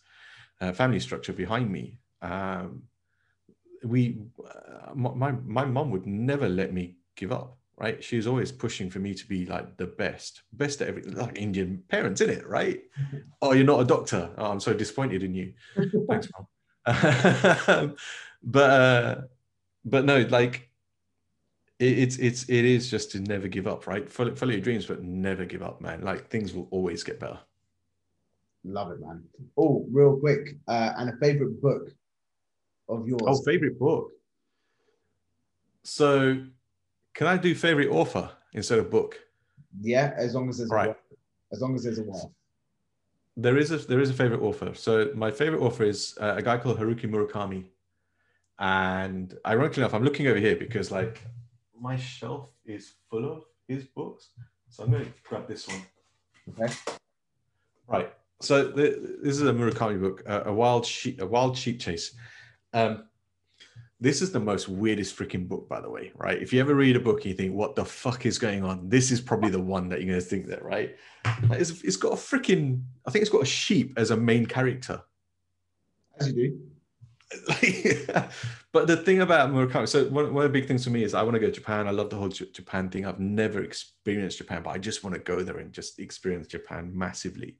uh, family structure behind me. Um, we, uh, my my mom would never let me give up right? She was always pushing for me to be like the best, best at everything, like Indian parents, in it, right? Mm-hmm. oh, you're not a doctor. Oh, I'm so disappointed in you. Thanks, mom. But uh, but no, like it, it's it's it is just to never give up, right? Follow, follow your dreams, but never give up, man. Like things will always get better. Love it, man. Oh, real quick, uh, and a favorite book of yours. Oh, favorite book. So can I do favorite author instead of book? Yeah, as long as there's right. a as long as there's a one. There is a there is a favorite author. So my favorite author is uh, a guy called Haruki Murakami, and ironically enough, I'm looking over here because like my shelf is full of his books. So I'm going to grab this one. Okay. Right. So the, this is a Murakami book, uh, a wild sheep, a wild sheep chase. Um, this is the most weirdest freaking book, by the way, right? If you ever read a book and you think, what the fuck is going on? This is probably the one that you're going to think that, right? It's, it's got a freaking, I think it's got a sheep as a main character. As you do. but the thing about Murakami, so one, one of the big things for me is I want to go to Japan. I love the whole J- Japan thing. I've never experienced Japan, but I just want to go there and just experience Japan massively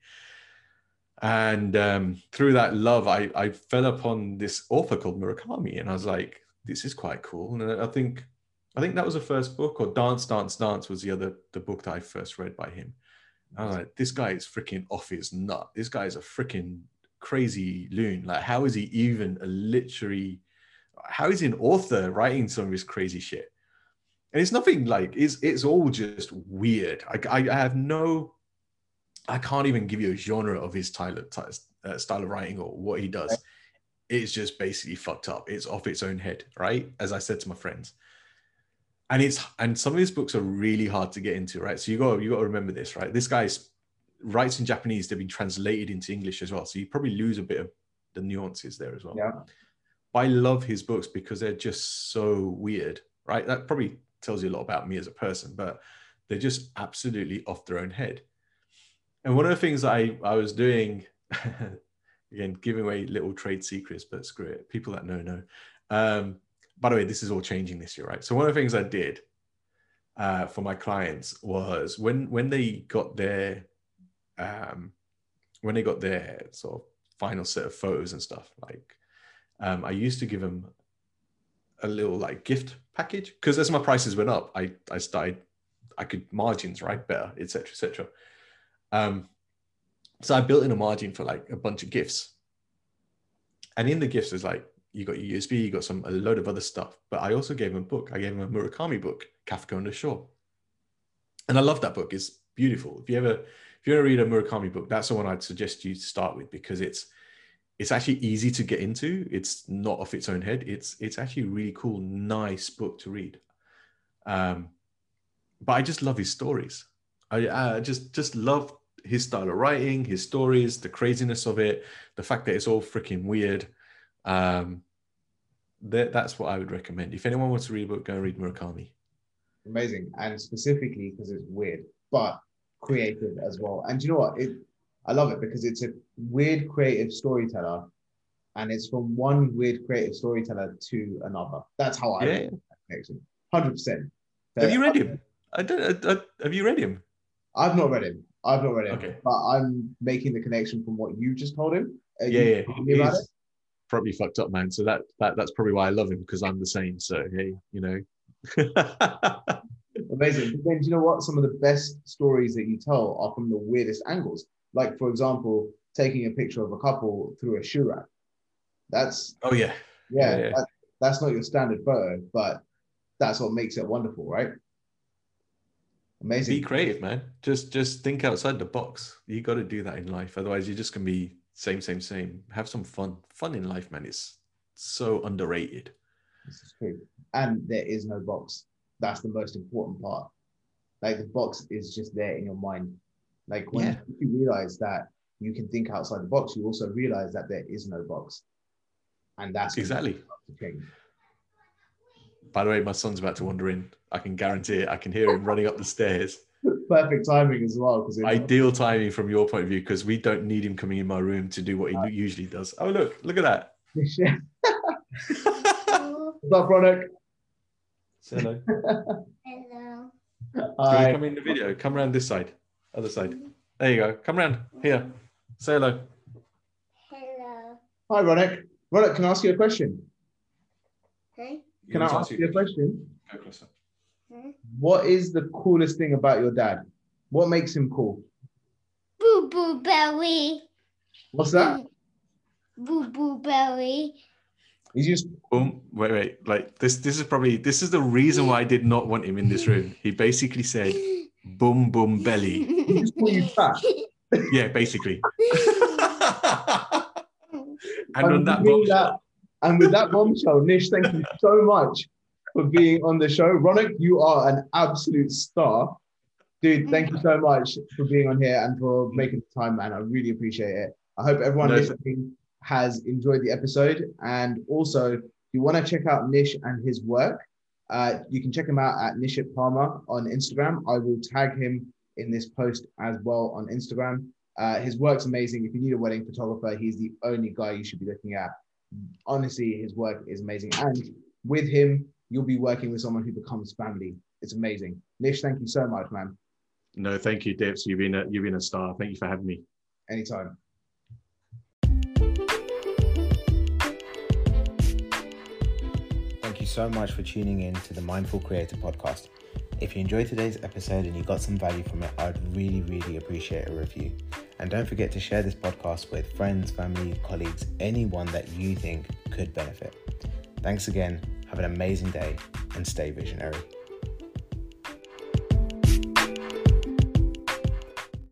and um, through that love I, I fell upon this author called murakami and i was like this is quite cool. And i think i think that was the first book or dance dance dance was the other the book that i first read by him. I was like this guy is freaking off his nut. This guy is a freaking crazy loon. Like how is he even a literary how is he an author writing some of his crazy shit? And it's nothing like it's it's all just weird. I, I, I have no I can't even give you a genre of his style of, uh, style of writing or what he does. It's just basically fucked up. It's off its own head, right? As I said to my friends. And it's and some of his books are really hard to get into, right? So you got you got to remember this, right? This guy's writes in Japanese. They've been translated into English as well, so you probably lose a bit of the nuances there as well. Yeah. But I love his books because they're just so weird, right? That probably tells you a lot about me as a person, but they're just absolutely off their own head. And one of the things I, I was doing, again, giving away little trade secrets, but screw it. People that know, know. Um, by the way, this is all changing this year, right? So one of the things I did uh, for my clients was when when they got their um, when they got their sort of final set of photos and stuff, like um, I used to give them a little like gift package because as my prices went up, I I started I could margins right better, etc. etc. Um, so I built in a margin for like a bunch of gifts. And in the gifts is like you got your USB, you got some a load of other stuff. But I also gave him a book. I gave him a Murakami book, Kafka on the Shore. And I love that book. It's beautiful. If you ever if you ever read a Murakami book, that's the one I'd suggest you start with because it's it's actually easy to get into. It's not off its own head. It's it's actually really cool, nice book to read. Um, but I just love his stories. I, I just just love his style of writing, his stories, the craziness of it, the fact that it's all freaking weird. Um, that, that's what I would recommend. If anyone wants to read a book, go read Murakami. Amazing, and specifically because it's weird, but creative as well. And you know what? It I love it because it's a weird creative storyteller, and it's from one weird creative storyteller to another. That's how I yeah. connection. Hundred percent. Have you read him? I don't. I, I, have you read him? I've not read him. I've not read him. Okay. But I'm making the connection from what you just told him. Are yeah, yeah. It? probably fucked up, man. So that, that that's probably why I love him because I'm the same. So hey, you know. Amazing. But then, do you know what? Some of the best stories that you tell are from the weirdest angles. Like, for example, taking a picture of a couple through a shoe rack. That's oh yeah. yeah, Yeah, yeah. That, that's not your standard photo, but that's what makes it wonderful, right? Amazing. Be creative, man. Just just think outside the box. You got to do that in life. Otherwise, you're just gonna be same, same, same. Have some fun. Fun in life, man. It's so underrated. This is true. And there is no box. That's the most important part. Like the box is just there in your mind. Like when Yeah. you realize that you can think outside the box, you also realize that there is no box. And that's Exactly. you start to change. By the way, my son's about to wander in. I can guarantee it. I can hear him running up the stairs. Perfect timing as well. Because Ideal timing from your point of view because we don't need him coming in my room to do what he usually does. Oh look, look at that. What's up, Ronak? Say hello. Hello. you Hi. come in the video? Come around this side. Other side. There you go. Come around here. Say hello. Hello. Hi, Ronak. Ronak, can I ask you a question? Huh? Can I ask you a question? Go closer. Hmm? What is the coolest thing about your dad? What makes him cool? Boo boo belly. What's that? Hmm. Boo boo belly. He's just Boom. Wait, wait. Like this. This is probably this is the reason why I did not want him in this room. He basically said, "Boom, boom, belly." he just call you fat. Yeah, basically. and And on that with bombshell, that- and with that bombshell, Nish, thank you so much for being on the show. Ronak, you are an absolute star. Dude, thank you so much for being on here and for making the time, man. I really appreciate it. I hope everyone No, listening has enjoyed the episode. And also, if you want to check out Nish and his work, uh, you can check him out at Nishit Parmar on Instagram. I will tag him in this post as well on Instagram. Uh, his work's amazing. If you need a wedding photographer, he's the only guy you should be looking at. Honestly, his work is amazing. And with him, you'll be working with someone who becomes family. It's amazing. Nish, thank you so much, man. no, thank you, Dips. You've been a you've been a star. Thank you for having me. Anytime. Thank you so much for tuning in to the Mindful Creator podcast. If you enjoyed today's episode and you got some value from it, I'd really, really appreciate a review. And don't forget to share this podcast with friends, family, colleagues, anyone that you think could benefit. Thanks again. Have an amazing day and stay visionary.